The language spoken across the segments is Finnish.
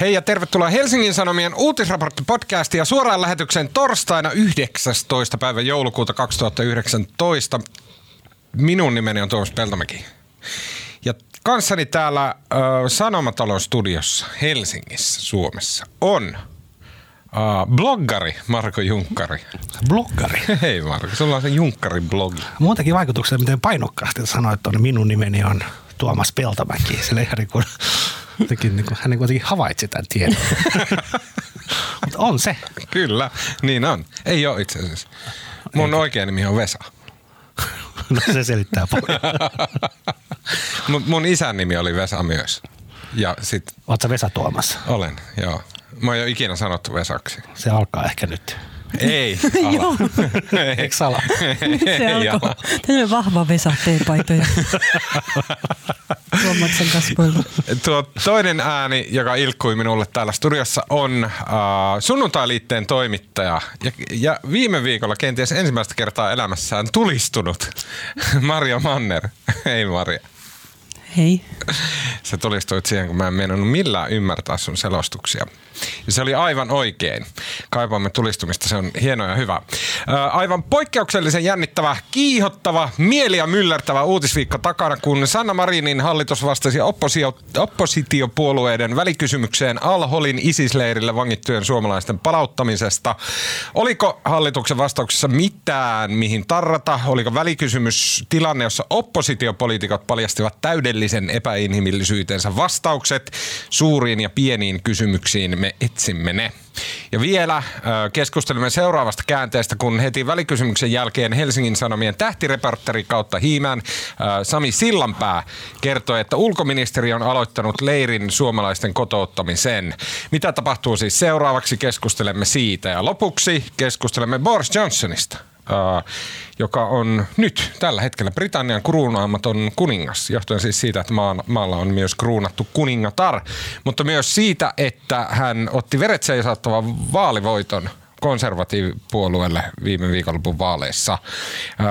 Hei ja tervetuloa Helsingin Sanomien uutisraporttipodcastiin ja suoraan lähetykseen torstaina 19. päivä joulukuuta 2019. Minun nimeni on Tuomas Peltomäki. Ja kanssani täällä äh, Sanomatalon studiossa Helsingissä, Suomessa on Uh, bloggari Marko Junkkari. Bloggari? Hei Marko, sulla on se Junkkari blogi. Muutakin vaikutuksia, miten painokkaasti sanoit, että minun nimeni on Tuomas Peltomäki. Sille ihan niin kuin, jotenkin, niin kuin, hän niin kuitenkin havaitsi tämän tiedon. Mutta on se. Kyllä, niin on. Ei ole itse asiassa. Mun Eikä. oikea nimi on Vesa. no se selittää paljon. mun, mun isän nimi oli Vesa myös. Ja sit... Oletko Vesa Tuomas? Olen, joo. Mä oon jo ikinä sanottu Vesaksi. Se alkaa ehkä nyt. Ei, Joo. Eikö sala? Se alkoi. Tämmöinen vahva Vesa teepaitoja. Tuomaksen kasvoilla. Tuo toinen ääni, joka ilkkui minulle täällä studiossa, on äh, sunnuntailiitteen toimittaja ja, ja viime viikolla kenties ensimmäistä kertaa elämässään tulistunut Maria Manner. Ei Maria. Hei. Sä tulistuit siihen, kun mä en meinannut millään ymmärtää sun selostuksia. Ja se oli aivan oikein. Kaipaamme tulistumista, se on hieno ja hyvä. Ää, aivan poikkeuksellisen jännittävä, kiihottava, mieliä myllertävä uutisviikko takana, kun Sanna Marinin hallitus vastasi opposio, oppositiopuolueiden välikysymykseen Al-Holin isisleirille vangittujen suomalaisten palauttamisesta. Oliko hallituksen vastauksessa mitään, mihin tarrata? Oliko välikysymys tilanne, jossa oppositiopoliitikot paljastivat täydellisen epäinhimillisyytensä vastaukset suuriin ja pieniin kysymyksiin? Me etsimme ne. Ja vielä äh, keskustelemme seuraavasta käänteestä, kun heti välikysymyksen jälkeen Helsingin Sanomien tähtireporteri kautta Hiimään äh, Sami Sillanpää kertoi, että ulkoministeri on aloittanut leirin suomalaisten kotouttamisen. Mitä tapahtuu siis seuraavaksi? Keskustelemme siitä. Ja lopuksi keskustelemme Boris Johnsonista. Uh, joka on nyt tällä hetkellä Britannian kruunaamaton kuningas, johtuen siis siitä, että maalla on myös kruunattu kuningatar, mutta myös siitä, että hän otti veret seisattavan vaalivoiton konservatiivipuolueelle viime viikonlopun vaaleissa.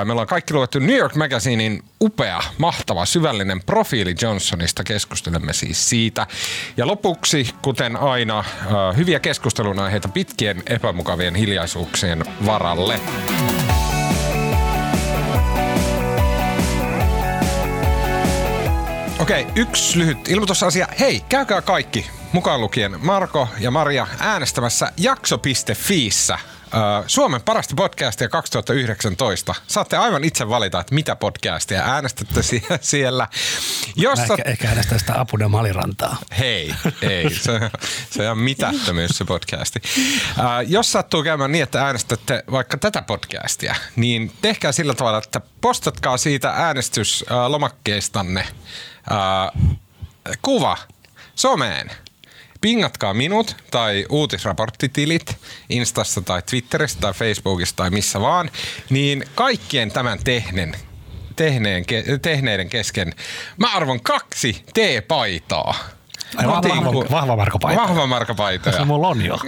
Me ollaan kaikki luettu New York Magazinein upea, mahtava, syvällinen profiili Johnsonista. Keskustelemme siis siitä. Ja lopuksi, kuten aina, hyviä keskustelun aiheita pitkien epämukavien hiljaisuuksien varalle. Okei, yksi lyhyt ilmoitusasia. Hei, käykää kaikki, mukaan lukien Marko ja Maria, äänestämässä jakso.fiissä Suomen parasta podcastia 2019. Saatte aivan itse valita, että mitä podcastia äänestätte siellä. Jos ehkä, ehkä äänestää sitä Apuna Malirantaa. Hei, ei. Se, se on mitättömyys se podcasti. Jos sattuu käymään niin, että äänestätte vaikka tätä podcastia, niin tehkää sillä tavalla, että postatkaa siitä äänestyslomakkeistanne kuva someen – Pingatkaa minut tai uutisraporttitilit Instassa tai Twitterissä tai Facebookissa tai missä vaan, niin kaikkien tämän tehnen, tehneen, tehneiden kesken mä arvon kaksi T-paitaa. Ai, vahva, vahva, vahva markapaita. Vahva markapaita. Se mulla on jo.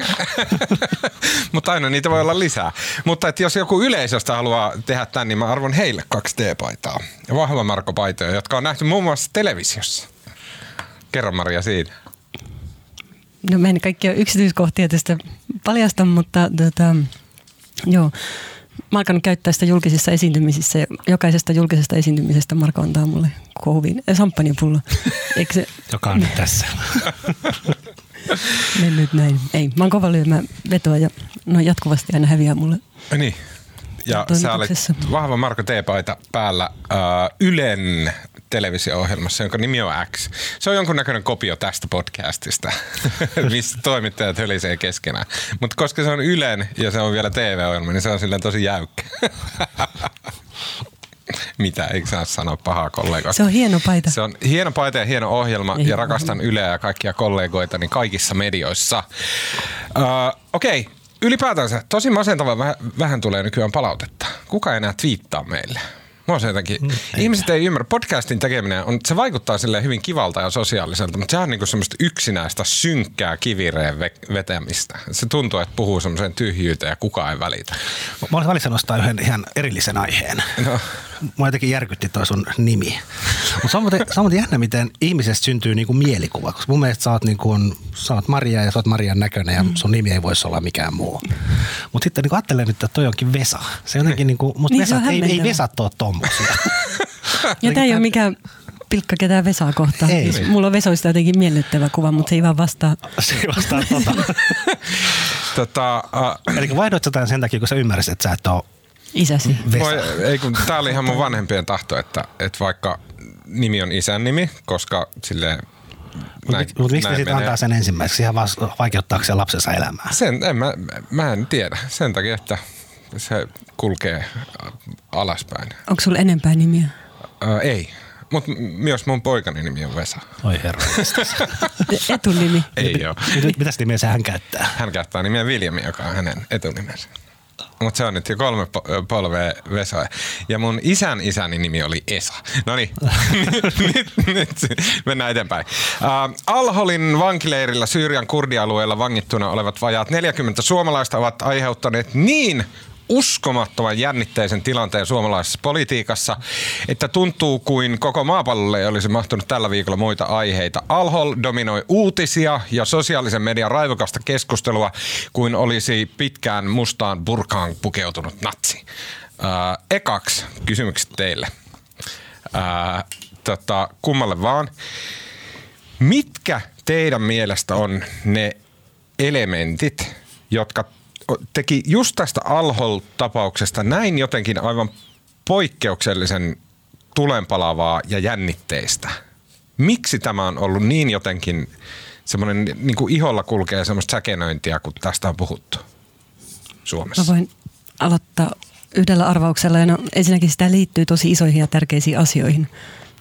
Mutta aina niitä voi olla lisää. Mutta että jos joku yleisöstä haluaa tehdä tämän, niin mä arvon heille kaksi T-paitaa. Vahva markapaitoja, jotka on nähty muun muassa televisiossa. Kerro Maria siitä. No mä en kaikkia yksityiskohtia tästä paljasta, mutta tota, joo. Mä alkanut käyttää sitä julkisissa esiintymisissä ja jokaisesta julkisesta esiintymisestä Marko antaa mulle kohvin ja samppanjapullo. Eikö se? Joka on nyt tässä. Mennyt näin. Ei, mä oon kova lyömään vetoa ja no jatkuvasti aina häviää mulle. Niin. Ja sä olet vahva Marko T-paita päällä uh, Ylen televisio-ohjelmassa, jonka nimi on X. Se on jonkunnäköinen kopio tästä podcastista, missä toimittajat hölisee keskenään. Mutta koska se on Ylen ja se on vielä TV-ohjelma, niin se on silleen tosi jäykkä. Mitä, eikö saa sanoa pahaa kollegoita? Se on hieno paita. Se on hieno paita ja hieno ohjelma Ei, ja rakastan Yleä ja kaikkia kollegoita niin kaikissa medioissa. Uh, Okei, okay. ylipäätänsä tosi masentava vähän, vähän tulee nykyään palautetta. Kuka enää twiittaa meille? Mua se jotenkin, mm, ihmiset ei ymmärrä. Podcastin tekeminen, on, se vaikuttaa sille hyvin kivalta ja sosiaaliselta, mutta sehän on niinku semmoista yksinäistä synkkää kivireen vetämistä. Se tuntuu, että puhuu semmoiseen tyhjyyteen ja kukaan ei välitä. Mä olisin välissä nostaa yhden ihan erillisen aiheen. No. Mua jotenkin järkytti toi sun nimi. Mutta on muuten jännä, miten ihmisestä syntyy niinku mielikuva. Koska mun mielestä sä oot, niinku, sä oot Maria ja sä oot Marian näköinen ja sun nimi ei voisi olla mikään muu. Mutta sitten niinku ajattelen nyt, että toi onkin Vesa. Se jotenkin niinku, musta Niin, se Vesat, on ei, ei. Vesat ole tommosia. Ja tämä ei ole mikään pilkka ketään Vesaa kohtaan. Ei. Siis Mulla on Vesoista jotenkin miellyttävä kuva, mutta se ei vaan vastaa. Se ei vastaa tota. Tota, uh, Eli vaihdoit sä tämän sen takia, kun sä ymmärsit, että sä et ole Isäsi. Voi, ei kun, tää oli ihan mun vanhempien tahto, että, että vaikka nimi on isän nimi, koska silleen Mutta miksi ne sitten antaa sen ensimmäiseksi? Ihan se lapsensa elämää? Sen, en, mä, mä en tiedä. Sen takia, että se kulkee alaspäin. Onko sulla enempää nimiä? Ö, ei. Mutta myös mun poikani nimi on Vesa. Oi herra. Etunimi. Ei ole. Mit- Mitäs nimiä hän käyttää? Hän käyttää nimeä Viljami, joka on hänen etunimensä. Mutta se on nyt jo kolme po- polvea Vesoa. Ja mun isän isäni nimi oli Esa. No niin, nyt, nyt mennään eteenpäin. Uh, Alholin vankileirillä Syyrian kurdialueella vangittuna olevat vajaat 40 suomalaista ovat aiheuttaneet niin uskomattoman jännitteisen tilanteen suomalaisessa politiikassa, että tuntuu kuin koko maapallolle ei olisi mahtunut tällä viikolla muita aiheita. Alhol dominoi uutisia ja sosiaalisen median raivokasta keskustelua kuin olisi pitkään mustaan burkaan pukeutunut natsi. Ää, ekaksi kysymykset teille. Ää, tota, kummalle vaan. Mitkä teidän mielestä on ne elementit, jotka teki just tästä Alhol-tapauksesta näin jotenkin aivan poikkeuksellisen tulenpalavaa ja jännitteistä? Miksi tämä on ollut niin jotenkin semmoinen niin kuin iholla kulkee semmoista säkenöintiä, kun tästä on puhuttu Suomessa? Mä voin aloittaa yhdellä arvauksella. No, ensinnäkin sitä liittyy tosi isoihin ja tärkeisiin asioihin.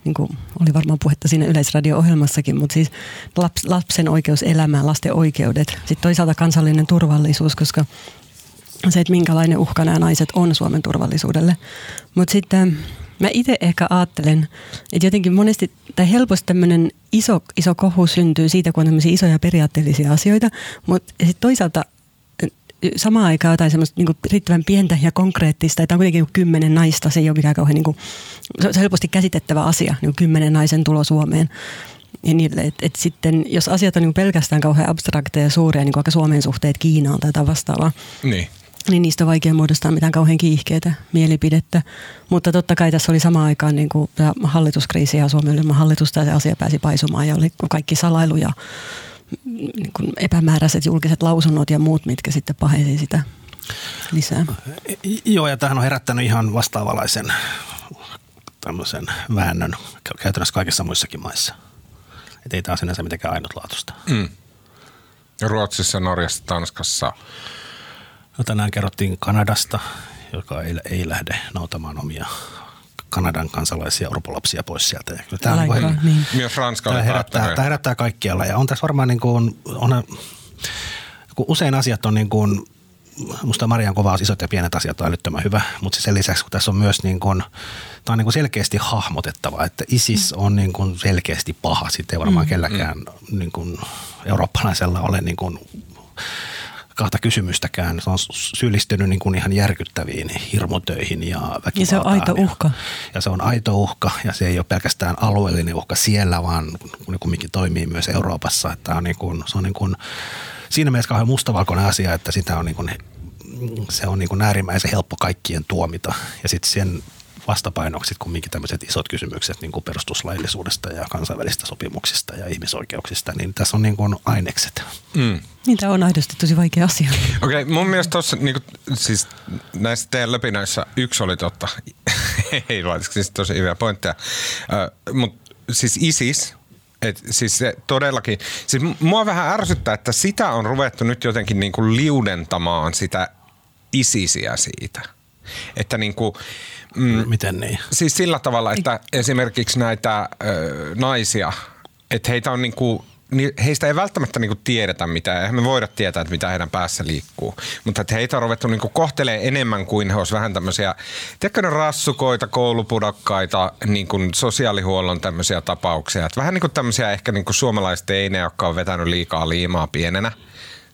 Niin kuin oli varmaan puhetta siinä yleisradio-ohjelmassakin, mutta siis laps, lapsen oikeus elämään, lasten oikeudet. Sitten toisaalta kansallinen turvallisuus, koska se, että minkälainen uhka nämä naiset on Suomen turvallisuudelle. Mutta sitten mä itse ehkä ajattelen, että jotenkin monesti tai helposti tämmöinen iso, iso kohu syntyy siitä, kun on tämmöisiä isoja periaatteellisia asioita, mutta sitten toisaalta samaan aikaan jotain semmoista niin riittävän pientä ja konkreettista, että on kuitenkin niinku kymmenen naista, se ei ole mikään kauhean, niin kuin, se on helposti käsitettävä asia, niin kymmenen naisen tulo Suomeen. Ja niille, et, et sitten, jos asiat on niin pelkästään kauhean abstrakteja ja suuria, niin kuin vaikka Suomen suhteet Kiinaan tai jotain vastaavaa, Niin. niin niistä on vaikea muodostaa mitään kauhean kiihkeitä mielipidettä. Mutta totta kai tässä oli samaan aikaan niin kuin tämä hallituskriisi ja Suomen ylimmän hallitusta ja se asia pääsi paisumaan ja oli kaikki salailu ja niin kuin epämääräiset julkiset lausunnot ja muut, mitkä sitten pahesi sitä lisää. Joo, ja tähän on herättänyt ihan vastaavanlaisen tämmöisen väännön käytännössä kaikissa muissakin maissa. Että ei tämä sinänsä mitenkään ainutlaatuista. Mm. Ruotsissa, Norjassa, Tanskassa. No tänään kerrottiin Kanadasta, joka ei, ei lähde nautamaan omia Kanadan kansalaisia orpolapsia pois sieltä. Ja kyllä Tämä, on Lainkaan, niin niin. Myös Ranska tämä, herättää, tämä herättää kaikkialla. Ja on tässä varmaan niin kuin, on, kun usein asiat on niin kuin, musta Marian kuvaus isot ja pienet asiat on älyttömän hyvä, mutta sen lisäksi kun tässä on myös niin kuin, tämä on niin kuin selkeästi hahmotettava, että ISIS on niin kuin selkeästi paha, sitten ei varmaan kellekään niin kuin eurooppalaisella ole niin kuin kahta kysymystäkään. Se on syyllistynyt niin kuin ihan järkyttäviin hirmutöihin ja väkivaltaan. Ja se on aito ja- uhka. Ja se on aito uhka ja se ei ole pelkästään alueellinen uhka siellä, vaan ne kumminkin toimii myös Euroopassa. Että on niin kuin, se on niin kuin, siinä mielessä kauhean mustavalkoinen asia, että sitä on niin kuin, se on niin kuin äärimmäisen helppo kaikkien tuomita. Ja sitten sen vastapainoksi kumminkin tämmöiset isot kysymykset niin kuin perustuslaillisuudesta ja kansainvälisistä sopimuksista ja ihmisoikeuksista, niin tässä on niin kuin ainekset. Mm. Niin tämä on aidosti tosi vaikea asia. Okei, mun mielestä tuossa niinku, siis näissä teidän löpinöissä yksi oli totta. Ei vaan, siis tosi hyviä pointteja. Mutta siis ISIS, et siis se todellakin, siis mua vähän ärsyttää, että sitä on ruvettu nyt jotenkin niinku liudentamaan sitä ISISiä siitä. Että niinku, mm, Miten niin? Siis sillä tavalla, että esimerkiksi näitä ö, naisia, että heitä on niinku, ni- heistä ei välttämättä niinku tiedetä mitään, eihän me voida tietää, että mitä heidän päässä liikkuu. Mutta että heitä on ruvettu niinku kohtelee enemmän kuin he olisivat vähän tämmöisiä, tiedätkö ne rassukoita, koulupudokkaita, niin kuin sosiaalihuollon tämmöisiä tapauksia. Että vähän niin kuin tämmöisiä ehkä niin kuin suomalaisteinejä, jotka on vetänyt liikaa liimaa pienenä.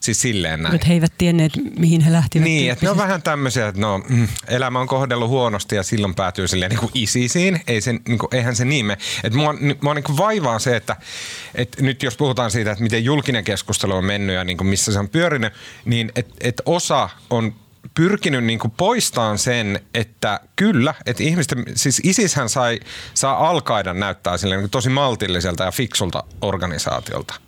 Siis silleen näin. Nyt he eivät tienneet, mihin he lähtivät. Niin, että ne on vähän tämmöisiä, että no, mm, elämä on kohdellut huonosti ja silloin päätyy silleen niin kuin isisiin. Ei se, niin kuin, eihän se niin mene. Että mua, mua niin kuin vaivaa se, että, että nyt jos puhutaan siitä, että miten julkinen keskustelu on mennyt ja niin kuin missä se on pyörinyt, niin että että osa on pyrkinyt niin kuin poistamaan sen, että kyllä, että ihmisten, siis ISIShän sai, saa alkaida näyttää silleen niin tosi maltilliselta ja fiksulta organisaatiolta.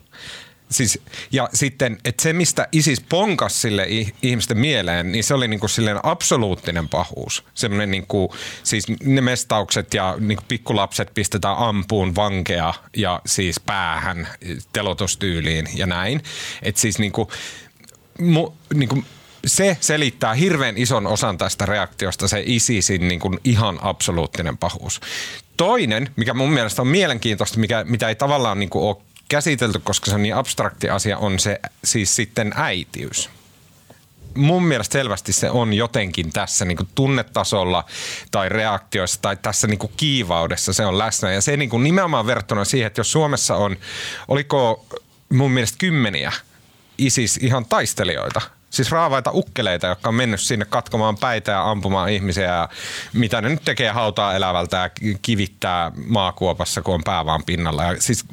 Siis, ja sitten, että se mistä ISIS ponkas sille ih- ihmisten mieleen, niin se oli niinku silleen absoluuttinen pahuus. Semmoinen niinku, siis ne mestaukset ja niinku pikkulapset pistetään ampuun vankeja ja siis päähän telotustyyliin ja näin. Että siis niinku, mu, niinku, se selittää hirveän ison osan tästä reaktiosta, se ISISin niin kuin ihan absoluuttinen pahuus. Toinen, mikä mun mielestä on mielenkiintoista, mikä, mitä ei tavallaan niin kuin ole käsitelty, koska se on niin abstrakti asia, on se siis sitten äitiys mun mielestä selvästi se on jotenkin tässä niin kuin tunnetasolla tai reaktioissa tai tässä niin kuin kiivaudessa se on läsnä. Ja se niin kuin nimenomaan verrattuna siihen, että jos Suomessa on, oliko mun mielestä kymmeniä ISIS ihan taistelijoita, siis raavaita ukkeleita, jotka on mennyt sinne katkomaan päitä ja ampumaan ihmisiä ja mitä ne nyt tekee hautaa elävältä ja kivittää maakuopassa, kun on pää vaan pinnalla. Ja siis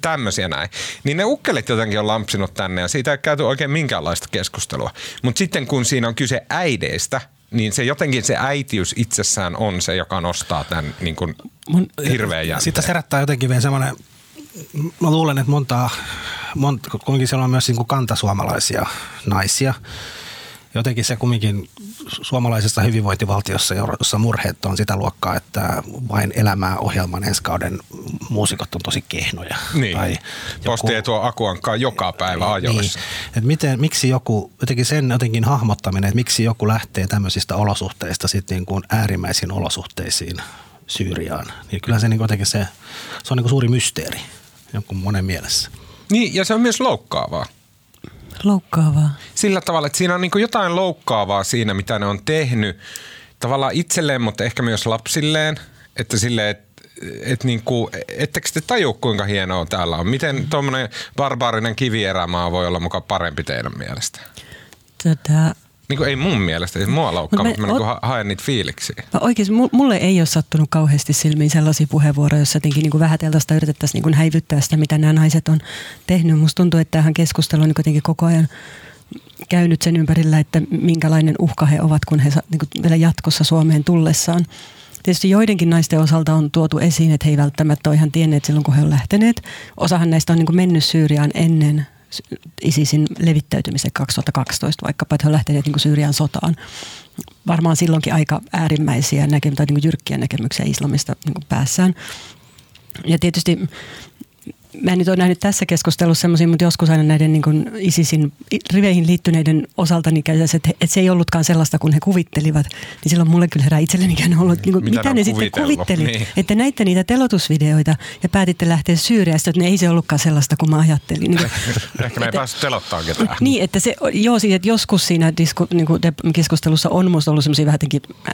tämmöisiä näin. Niin ne ukkelit jotenkin on lampsinut tänne ja siitä ei käyty oikein minkäänlaista keskustelua. Mutta sitten kun siinä on kyse äideistä, niin se jotenkin se äitiys itsessään on se, joka nostaa tämän niin kuin Mun- hirveän jänteen. Sitten se herättää jotenkin vielä semmoinen, mä luulen, että monta, monta kuitenkin siellä on myös niin kuin kantasuomalaisia naisia. Jotenkin se kumminkin suomalaisessa hyvinvointivaltiossa, jossa murheet on sitä luokkaa, että vain elämää ohjelman ensi kauden muusikot on tosi kehnoja. Niin. Tai Posti ei tuo akuankkaa joka päivä ajoissa. Niin. Et miten, miksi joku, jotenkin sen jotenkin hahmottaminen, että miksi joku lähtee tämmöisistä olosuhteista sitten niin kuin äärimmäisiin olosuhteisiin Syyriaan, niin kyllä se niin jotenkin se, se on niin kuin suuri mysteeri jonkun monen mielessä. Niin, ja se on myös loukkaavaa. Loukkaavaa. Sillä tavalla, että siinä on niin jotain loukkaavaa siinä, mitä ne on tehnyt tavallaan itselleen, mutta ehkä myös lapsilleen. Että silleen, että et niinku, ettekö te taju, kuinka hienoa täällä on? Miten tuommoinen barbaarinen kivierämaa voi olla mukaan parempi teidän mielestä? Tätä, Niin kuin ei mun mielestä, ei mua loukkaa, Mut mutta mä, niinku o- ha- haen niitä fiiliksiä. Mä oikeasti, mu- mulle ei ole sattunut kauheasti silmiin sellaisia puheenvuoroja, joissa jotenkin niin vähäteltäisiin tai yritettäisiin niin häivyttää sitä, mitä nämä naiset on tehnyt. Musta tuntuu, että tähän keskustelu on niin kuitenkin koko ajan käynyt sen ympärillä, että minkälainen uhka he ovat, kun he niin kuin vielä jatkossa Suomeen tullessaan. Tietysti joidenkin naisten osalta on tuotu esiin, että he ei välttämättä ole ihan tienneet silloin, kun he ovat lähteneet. Osahan näistä on niin mennyt Syyriaan ennen ISISin levittäytymisen 2012, vaikkapa, että he ovat lähteneet niin Syyrian sotaan. Varmaan silloinkin aika äärimmäisiä näkemyksiä tai niin jyrkkiä näkemyksiä islamista niin päässään. Ja tietysti mä en nyt ole nähnyt tässä keskustelussa semmoisia, mutta joskus aina näiden niin kuin ISISin riveihin liittyneiden osalta, niin käy että, että se ei ollutkaan sellaista kuin he kuvittelivat. Niin silloin mulle kyllä herää itselleni ollut, niin kuin, Mitä mitä, ne sitten kuvitellut, kuvitteli. niin. Että näitte niitä telotusvideoita ja päätitte lähteä Syyriasta, että ne ei se ollutkaan sellaista kuin mä ajattelin. Niin kuin, Ehkä me ei päässyt telottaa ketään. niin, että se, joo, siis, että joskus siinä disku, niin kuin keskustelussa on musta ollut semmoisia vähän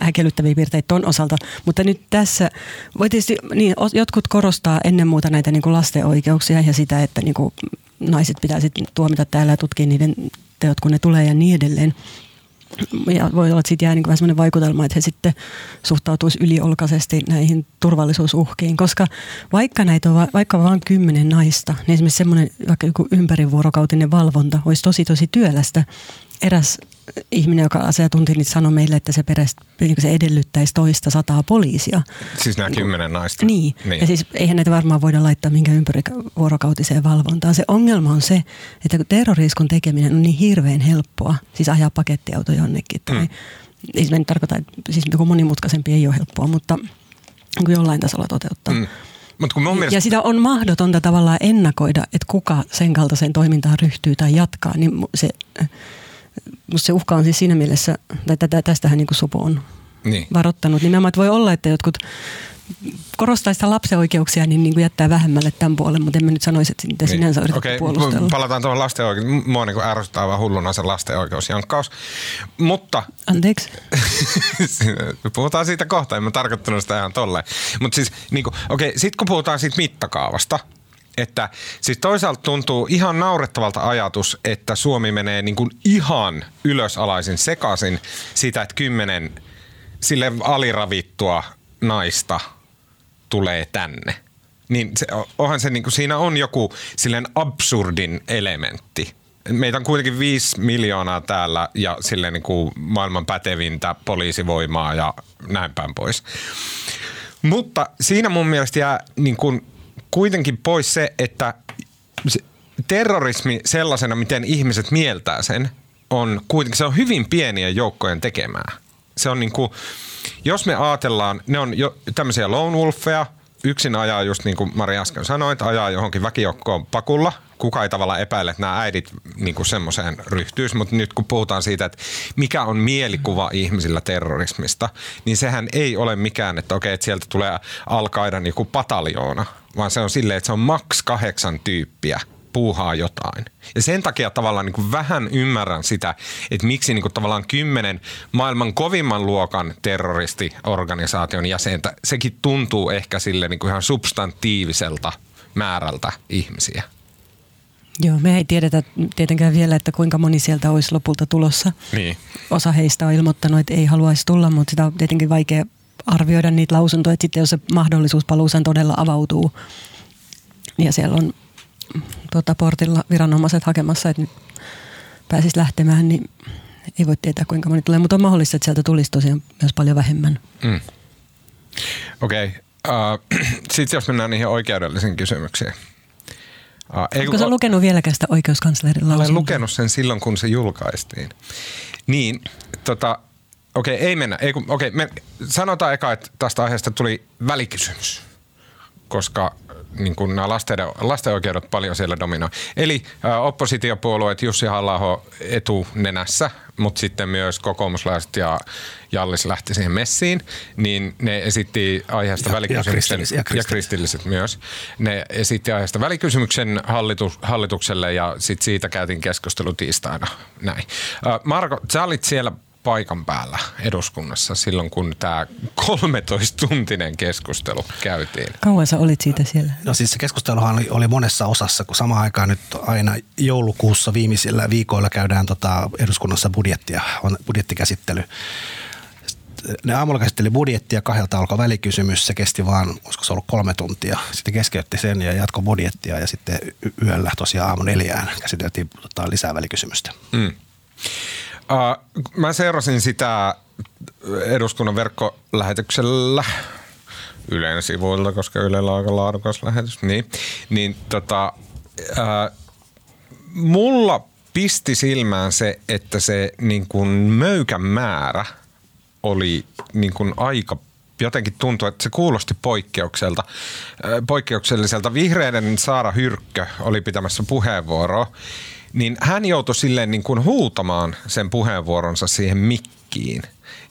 häkellyttäviä piirteitä ton osalta, mutta nyt tässä voi tietysti, niin, jotkut korostaa ennen muuta näitä niin kuin lasten oikeuksia ja sitä, että niin kuin naiset pitää sitten tuomita täällä ja tutkia niiden teot, kun ne tulee ja niin edelleen. Ja voi olla, että siitä jää niin vähän sellainen vaikutelma, että he sitten suhtautuisi yliolkaisesti näihin turvallisuusuhkiin. Koska vaikka näitä on va- vaikka vain kymmenen naista, niin esimerkiksi semmoinen vaikka joku ympärivuorokautinen valvonta olisi tosi tosi työlästä. Eräs ihminen, joka asiantuntija niin sanoi meille, että se, peräst, niin se edellyttäisi toista sataa poliisia. Siis nämä kymmenen naista. Niin. niin, ja siis eihän näitä varmaan voida laittaa minkään ympärivuorokautiseen valvontaan. Se ongelma on se, että kun tekeminen on niin hirveän helppoa, siis ajaa pakettiauto jonnekin tai ei se nyt tarkoita, että siis monimutkaisempi ei ole helppoa, mutta jollain tasolla toteuttaa. Mm. Mut kun mun mielestä... Ja sitä on mahdotonta tavallaan ennakoida, että kuka sen kaltaiseen toimintaan ryhtyy tai jatkaa, niin se, musta se uhka on siis siinä mielessä, tai tätä, tästähän niin kuin Supo on Niin. varoittanut. Nimenomaan, että voi olla, että jotkut korostaa sitä lapsen oikeuksia, niin, niin kuin jättää vähemmälle tämän puolen, mutta en mä nyt sanoisi, että sitä sinänsä yritetty Okei, puolustella. palataan tuohon lasten oikeus. Mua niin ärsyttää vaan hulluna se lasten oikeusjankkaus. Mutta Anteeksi. puhutaan siitä kohta, en mä tarkoittanut sitä ihan tolleen. Mutta siis, niin okei, sit kun puhutaan siitä mittakaavasta, että siis toisaalta tuntuu ihan naurettavalta ajatus, että Suomi menee niin kuin ihan ylösalaisin sekaisin sitä, että kymmenen sille aliravittua naista tulee tänne. Niin se, onhan se, niin kuin, siinä on joku silleen absurdin elementti. Meitä on kuitenkin viisi miljoonaa täällä ja silleen niin kuin maailman pätevintä poliisivoimaa ja näin päin pois. Mutta siinä mun mielestä jää niin kuin kuitenkin pois se, että terrorismi sellaisena, miten ihmiset mieltää sen, on kuitenkin, se on hyvin pienien joukkojen tekemää. Se on niin kuin, jos me ajatellaan, ne on jo tämmöisiä lone wolfeja, yksin ajaa just niin kuin Mari äsken sanoi, että ajaa johonkin väkijoukkoon pakulla. Kuka ei tavallaan epäile, että nämä äidit niin kuin semmoiseen ryhtyisi, mutta nyt kun puhutaan siitä, että mikä on mielikuva ihmisillä terrorismista, niin sehän ei ole mikään, että okei, että sieltä tulee alkaida joku pataljoona, vaan se on silleen, että se on maks kahdeksan tyyppiä puuhaa jotain. Ja sen takia tavallaan niin kuin vähän ymmärrän sitä, että miksi niin kuin tavallaan kymmenen maailman kovimman luokan terroristiorganisaation jäsentä, sekin tuntuu ehkä sille niin kuin ihan substantiiviselta määrältä ihmisiä. Joo, me ei tiedetä tietenkään vielä, että kuinka moni sieltä olisi lopulta tulossa. Niin. Osa heistä on ilmoittanut, että ei haluaisi tulla, mutta sitä on tietenkin vaikea arvioida niitä lausuntoja, että sitten jos se mahdollisuus paluuseen todella avautuu ja siellä on tuota, portilla viranomaiset hakemassa, että nyt pääsisi lähtemään, niin ei voi tietää kuinka moni tulee, mutta on mahdollista, että sieltä tulisi tosiaan myös paljon vähemmän. Mm. Okei. Okay. Uh, Sitten jos mennään niihin oikeudellisiin kysymyksiin. Onko sä lukenut vieläkään sitä oikeuskanslerin lausuntoa? Olen lukenut sen silloin, kun se julkaistiin. Niin, tota, okei, ei mennä. Ei, okei, okay, sanotaan eka, että tästä aiheesta tuli välikysymys koska niin kuin nämä lasten, lasten oikeudet paljon siellä dominoi. Eli ä, oppositiopuolueet Jussi halla etunenässä, mutta sitten myös kokoomuslaiset ja Jallis lähti siihen messiin, niin ne esitti aiheesta ja, välikysymyksen, ja kristilliset, ja, kristilliset. ja kristilliset myös, ne esitti aiheesta välikysymyksen hallitus, hallitukselle ja sit siitä käytiin keskustelu tiistaina. Näin. Marko, sä olit siellä paikan päällä eduskunnassa silloin, kun tämä 13-tuntinen keskustelu käytiin. Kauan sä olit siitä siellä? No siis se keskusteluhan oli, oli monessa osassa, kun samaan aikaan nyt aina joulukuussa viimeisillä viikoilla käydään tota eduskunnassa budjettia, on budjettikäsittely. Ne aamulla käsitteli budjettia, kahdelta alkoi välikysymys, se kesti vaan, olisiko se ollut kolme tuntia. Sitten keskeytti sen ja jatko budjettia ja sitten yöllä tosiaan aamu neljään käsiteltiin tota, lisää välikysymystä. Mm. Uh, mä seurasin sitä eduskunnan verkkolähetyksellä Ylen sivuilta, koska Ylellä on aika laadukas lähetys. Niin, niin tota, uh, mulla pisti silmään se, että se niin kuin möykän määrä oli niin kuin aika jotenkin tuntui, että se kuulosti poikkeukselta. poikkeukselliselta. Vihreiden Saara Hyrkkö oli pitämässä puheenvuoroa niin hän joutui silleen niin kuin huutamaan sen puheenvuoronsa siihen mikkiin.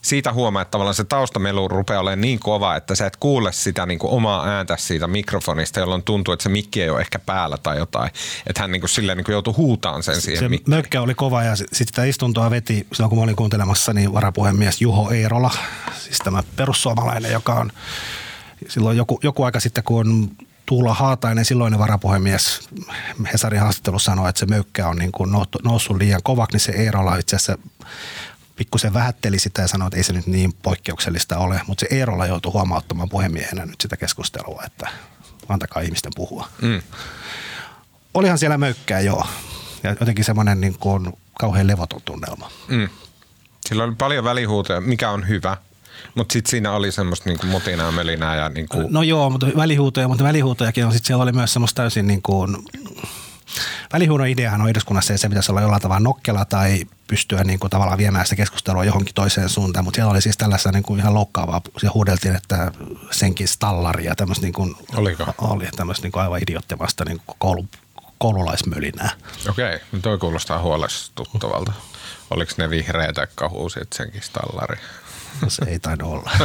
Siitä huomaa, että tavallaan se taustamelu rupeaa olemaan niin kova, että sä et kuule sitä niin kuin omaa ääntä siitä mikrofonista, jolloin tuntuu, että se mikki ei ole ehkä päällä tai jotain. Että hän niin kuin silleen niin kuin joutui huutaan sen siihen Se mikkiin. mökkä oli kova ja sitten sitä istuntoa veti, silloin kun mä olin kuuntelemassa, niin varapuhemies Juho Eerola, siis tämä perussuomalainen, joka on silloin joku, joku aika sitten, kun Tuula Haatainen, silloinen varapuhemies Hesarin haastattelussa sanoi, että se möykkä on niin kuin noussut liian kovaksi, niin se Eerola itse asiassa pikkusen vähätteli sitä ja sanoi, että ei se nyt niin poikkeuksellista ole, mutta se Eerola joutui huomauttamaan puhemiehenä nyt sitä keskustelua, että antakaa ihmisten puhua. Mm. Olihan siellä möykkää joo ja jotenkin semmoinen niin kuin kauhean levoton tunnelma. Mm. Sillä oli paljon välihuutoja, mikä on hyvä – mutta sitten siinä oli semmoista niinku mutinaa, melinää ja niinku... No joo, mutta välihuutoja, mutta välihuutojakin on sitten siellä oli myös semmoista täysin niin kuin, välihuudon ideahan on eduskunnassa, että se pitäisi olla jollain tavalla nokkela tai pystyä niin kuin tavallaan viemään sitä keskustelua johonkin toiseen suuntaan, mutta siellä oli siis tällaista niin kuin ihan loukkaavaa, siellä huudeltiin, että senkin stallari ja tämmöistä niin kuin, Oliko? Oli tämmöistä niin kuin aivan idioottimasta niin kuin koulu, koululaismölinää. Okei, okay, toi kuulostaa huolestuttavalta. Oliko ne vihreitä kahuusit senkin stallari? Se ei taida olla.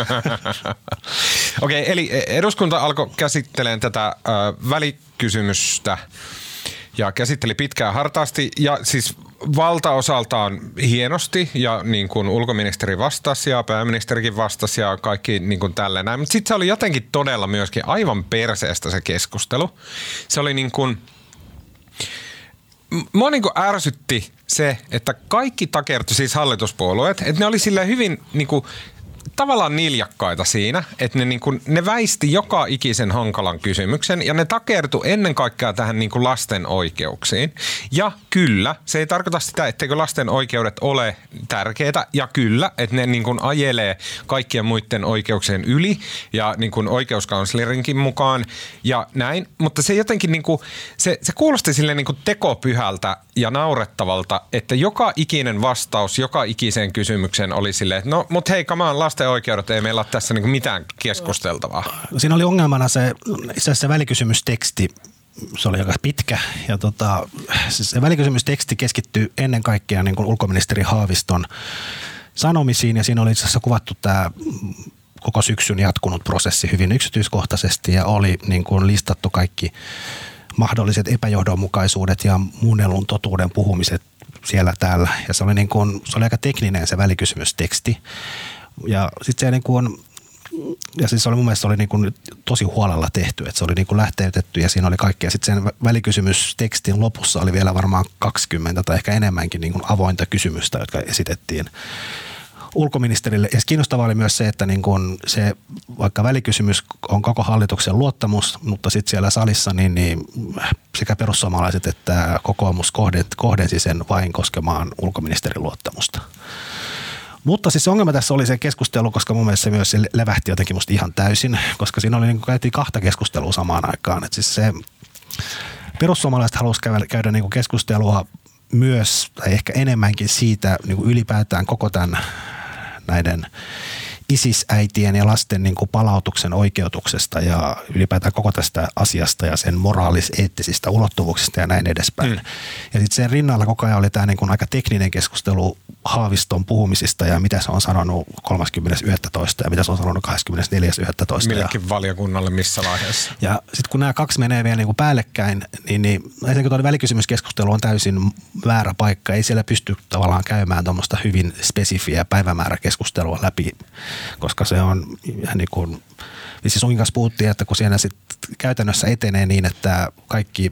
Okei, okay, eli eduskunta alkoi käsittelemään tätä välikysymystä ja käsitteli pitkään hartaasti. Ja siis valtaosaltaan hienosti ja niin kuin ulkoministeri vastasi ja pääministerikin vastasi ja kaikki niin kuin tälleen näin. Mutta sitten se oli jotenkin todella myöskin aivan perseestä se keskustelu. Se oli niin kuin, mua niin ärsytti se, että kaikki takertui siis hallituspuolueet, että ne oli sille hyvin niin kuin tavallaan niljakkaita siinä, että ne, niin kuin, ne väisti joka ikisen hankalan kysymyksen ja ne takertu ennen kaikkea tähän niin kuin lasten oikeuksiin. Ja kyllä, se ei tarkoita sitä, etteikö lasten oikeudet ole tärkeitä ja kyllä, että ne niin kuin ajelee kaikkien muiden oikeuksien yli ja niin kuin oikeuskanslerinkin mukaan ja näin, mutta se jotenkin niin kuin, se, se kuulosti sille niin kuin tekopyhältä ja naurettavalta, että joka ikinen vastaus joka ikiseen kysymykseen oli silleen, että no mut hei, kamaan lasten oikeudet, ei meillä ole tässä niin mitään keskusteltavaa. Siinä oli ongelmana se, itse se välikysymysteksti, se oli aika pitkä ja tota, se välikysymysteksti keskittyy ennen kaikkea niin kuin ulkoministeri Haaviston sanomisiin ja siinä oli itse asiassa kuvattu tämä koko syksyn jatkunut prosessi hyvin yksityiskohtaisesti ja oli niin kuin listattu kaikki mahdolliset epäjohdonmukaisuudet ja muunnellun totuuden puhumiset siellä täällä. Ja se oli, niin kuin, se oli aika tekninen se välikysymysteksti. Ja sitten se niin kuin, ja siis oli mun mielestä oli niin kuin tosi huolella tehty, että se oli niin kuin lähteytetty ja siinä oli kaikkea. Sitten sen välikysymystekstin lopussa oli vielä varmaan 20 tai ehkä enemmänkin niin kuin avointa kysymystä, jotka esitettiin ulkoministerille. Ja kiinnostavaa oli myös se, että niin kun se, vaikka välikysymys on koko hallituksen luottamus, mutta sitten siellä salissa niin, niin sekä perussuomalaiset että kokoomus kohdensi sen vain koskemaan ulkoministerin luottamusta. Mutta siis ongelma tässä oli se keskustelu, koska mun mielestä se myös se levähti jotenkin musta ihan täysin, koska siinä oli niin käytiin kahta keskustelua samaan aikaan. Et siis se perussuomalaiset halusivat käydä, käydä niin keskustelua myös, tai ehkä enemmänkin siitä niin ylipäätään koko tämän näiden isisäitien ja lasten niin kuin palautuksen oikeutuksesta ja ylipäätään koko tästä asiasta ja sen moraalis-eettisistä ulottuvuuksista ja näin edespäin. Mm. Ja sitten sen rinnalla koko ajan oli tämä niin kuin aika tekninen keskustelu Haaviston puhumisista ja mitä se on sanonut 30.11. ja mitä se on sanonut 24.11. Millekin valiokunnalle missä vaiheessa. Ja sitten kun nämä kaksi menee vielä niin kuin päällekkäin, niin, niin ensinnäkin tuo välikysymyskeskustelu on täysin väärä paikka. Ei siellä pysty tavallaan käymään tuommoista hyvin spesifiä päivämääräkeskustelua läpi, koska se on niin kuin, siis puhuttiin, että kun siellä sitten käytännössä etenee niin, että kaikki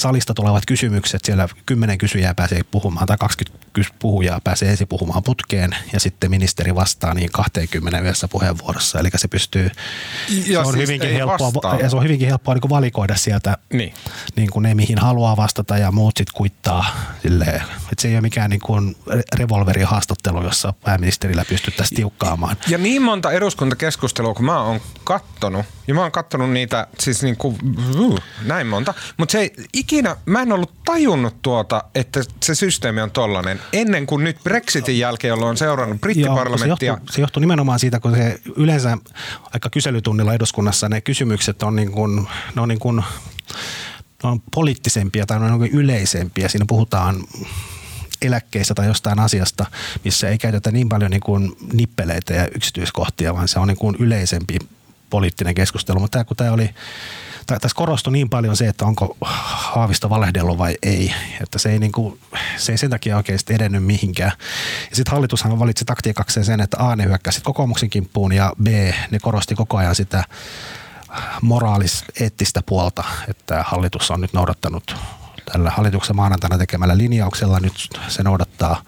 salista tulevat kysymykset, siellä kymmenen kysyjää pääsee puhumaan tai 20 puhujaa pääsee ensin puhumaan putkeen ja sitten ministeri vastaa niin 20 yhdessä puheenvuorossa. Eli se pystyy, ja se on, siis hyvinkin helppoa, ja se on hyvinkin helppoa niin valikoida sieltä niin. Niin kuin ne, mihin haluaa vastata ja muut sitten kuittaa. Silleen, että se ei ole mikään niin kuin revolverin haastattelu, jossa pääministerillä pystyttäisiin tiukkaamaan. Ja niin monta eduskuntakeskustelua, kun mä oon kattonut, ja mä oon kattonut niitä siis niin kuin, uh, näin monta, mutta se ei ikinä, mä en ollut tajunnut tuota, että se systeemi on tollanen ennen kuin nyt Brexitin jälkeen, jolloin on seurannut brittiparlamenttia. Joo, se, johtuu, se johtuu nimenomaan siitä, kun se yleensä aika kyselytunnilla eduskunnassa ne kysymykset on niin kuin, ne on niin kuin, ne on poliittisempia tai ne on niin yleisempiä. Siinä puhutaan eläkkeistä tai jostain asiasta, missä ei käytetä niin paljon niin kuin nippeleitä ja yksityiskohtia, vaan se on niin kuin yleisempi poliittinen keskustelu. Mutta tämä, kun tämä oli tässä korostui niin paljon se, että onko Haavisto valehdellut vai ei. Että se ei, niin kuin, se ei sen takia oikeasti edennyt mihinkään. Ja sitten hallitushan valitsi taktiikakseen sen, että A, ne hyökkäsi kokoomuksen kimppuun ja B, ne korosti koko ajan sitä moraalis-eettistä puolta, että hallitus on nyt noudattanut tällä hallituksen maanantaina tekemällä linjauksella. Nyt se noudattaa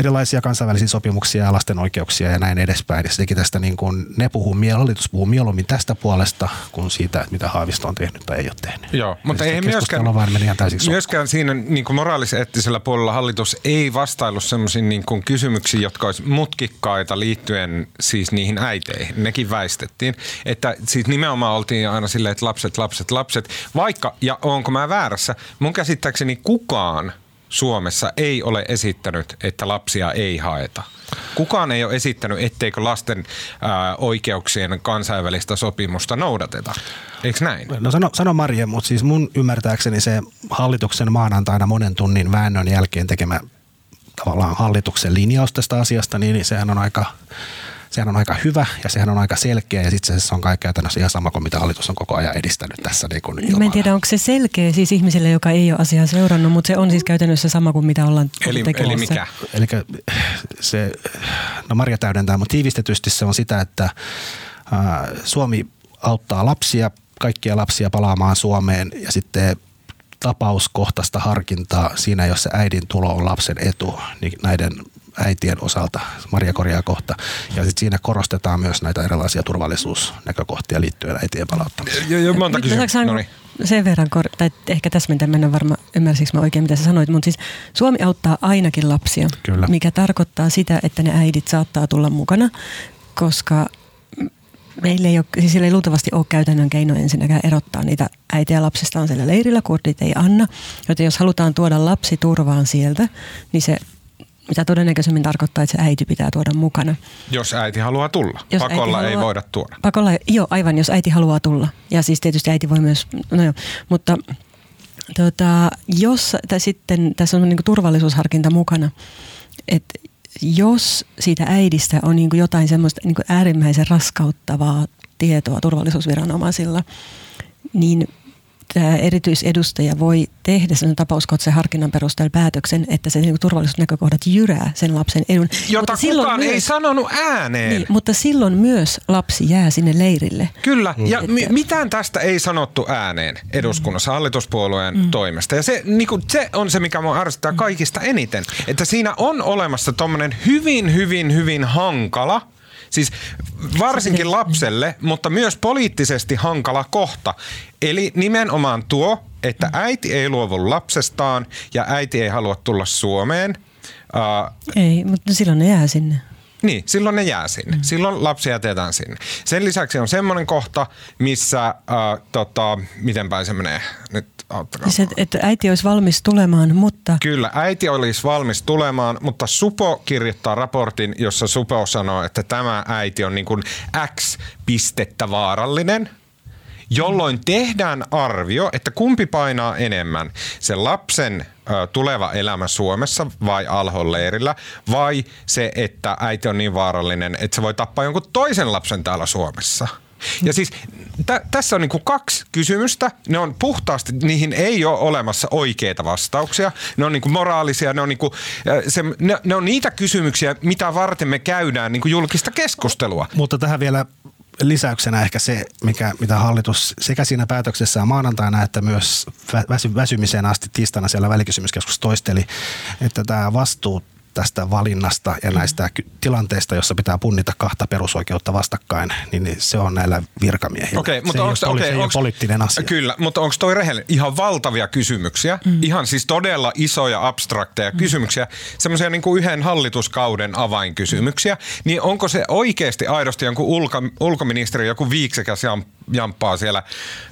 erilaisia kansainvälisiä sopimuksia ja lasten oikeuksia ja näin edespäin. Ja tästä niin kuin, ne puhuu, hallitus puhuu mieluummin tästä puolesta kuin siitä, että mitä Haavisto on tehnyt tai ei ole tehnyt. Joo, mutta ei myöskään, vaan meni ihan myöskään siinä niin kuin moraalis-eettisellä puolella hallitus ei vastailu sellaisiin niin kuin kysymyksiin, jotka olisi mutkikkaita liittyen siis niihin äiteihin. Nekin väistettiin. Että siis nimenomaan oltiin aina silleen, että lapset, lapset, lapset. Vaikka, ja onko mä väärässä, mun käsittääkseni kukaan – Suomessa ei ole esittänyt, että lapsia ei haeta. Kukaan ei ole esittänyt, etteikö lasten ää, oikeuksien kansainvälistä sopimusta noudateta. Eikö näin? No sano, sano Marja, mutta siis mun ymmärtääkseni se hallituksen maanantaina monen tunnin väännön jälkeen tekemä tavallaan hallituksen linjaus tästä asiasta, niin sehän on aika sehän on aika hyvä ja sehän on aika selkeä ja sitten se on kaikkea käytännössä ihan sama kuin mitä hallitus on koko ajan edistänyt tässä. Niin kuin Mä en tiedä, onko se selkeä siis ihmiselle, joka ei ole asiaa seurannut, mutta se on siis käytännössä sama kuin mitä ollaan Eli, tekemässä. eli mikä? Eli se, no Maria täydentää, mutta tiivistetysti se on sitä, että Suomi auttaa lapsia, kaikkia lapsia palaamaan Suomeen ja sitten tapauskohtaista harkintaa siinä, jos se äidin tulo on lapsen etu, niin näiden äitien osalta, Maria korjaa kohta. Ja sitten siinä korostetaan myös näitä erilaisia turvallisuusnäkökohtia liittyen äitien palauttamiseen. Jo, jo, monta kysymystä. saanko No niin. sen verran, kor- tai ehkä täsmentää, mä en ole varma, ymmärsikö mä oikein mitä sä sanoit, mutta siis Suomi auttaa ainakin lapsia, Kyllä. mikä tarkoittaa sitä, että ne äidit saattaa tulla mukana, koska meillä ei, ole, siis ei luultavasti ole käytännön keino ensinnäkään erottaa niitä äitiä lapsistaan siellä leirillä, kurdit ei anna. Joten jos halutaan tuoda lapsi turvaan sieltä, niin se mitä todennäköisemmin tarkoittaa, että se äiti pitää tuoda mukana. Jos äiti haluaa tulla. Jos Pakolla äiti ei haluaa- voida tuoda. Pakolla, joo aivan, jos äiti haluaa tulla. Ja siis tietysti äiti voi myös, no joo, mutta tota, jos, tai sitten tässä on niin turvallisuusharkinta mukana, että jos siitä äidistä on niin jotain semmoista niin äärimmäisen raskauttavaa tietoa turvallisuusviranomaisilla, niin tämä erityisedustaja voi tehdä sen tapauskohtaisen harkinnan perusteella päätöksen, että se niin turvallisuusnäkökohdat jyrää sen lapsen edun. Jota Mutta silloin kukaan ei myös- sanonut ääneen. niin, mutta silloin myös lapsi jää sinne leirille. Kyllä, ja Mm. mi- mitään tästä ei sanottu ääneen eduskunnassa hallituspuolueen Mm. toimesta. Ja se, niinku, se on se, mikä mua ärsyttää kaikista eniten. Että siinä on olemassa tommonen hyvin, hyvin, hyvin hankala, siis varsinkin lapselle, mutta myös poliittisesti hankala kohta. Eli nimenomaan tuo, että äiti ei luovu lapsestaan ja äiti ei halua tulla Suomeen. Uh, Ei, mutta silloin ne jää sinne. Niin, silloin ne jää sinne. Mm. Silloin lapsi jätetään sinne. Sen lisäksi on semmoinen kohta, missä, äh, tota, mitenpäin se menee? Nyt auttakaa. Siis, että, äiti olisi valmis tulemaan, mutta Kyllä, äiti olisi valmis tulemaan, mutta Supo kirjoittaa raportin, jossa Supo sanoo, että tämä äiti on niin kuin X pistettä vaarallinen, jolloin tehdään arvio, että kumpi painaa enemmän, se lapsen tuleva elämä Suomessa vai Alhon leirillä, vai se, että äiti on niin vaarallinen, että se voi tappaa jonkun toisen lapsen täällä Suomessa. Ja siis tä, tässä on niinku kaksi kysymystä. Ne on puhtaasti, niihin ei ole olemassa oikeita vastauksia. Ne on niinku moraalisia, ne on, niinku, se, ne, ne on niitä kysymyksiä, mitä varten me käydään niinku julkista keskustelua. Mutta tähän vielä lisäyksenä ehkä se, mikä, mitä hallitus sekä siinä päätöksessään maanantaina että myös vä- väsy, väsymiseen asti tiistaina siellä välikysymyskeskus toisteli, että tämä vastuu tästä valinnasta ja näistä tilanteista, jossa pitää punnita kahta perusoikeutta vastakkain, niin niin se on näillä virkamiehillä. Okei, mutta se ei, onks, ole, poli- okei, se ei ole onks- poliittinen asia. Kyllä, mutta onko toi rehellinen? Ihan valtavia kysymyksiä, mm. ihan siis todella isoja abstrakteja mm. kysymyksiä, semmoisia niin kuin yhden hallituskauden avainkysymyksiä, niin onko se oikeasti aidosti jonkun ulko, ulkoministeri, joku viiksekäs jam, jamppaa siellä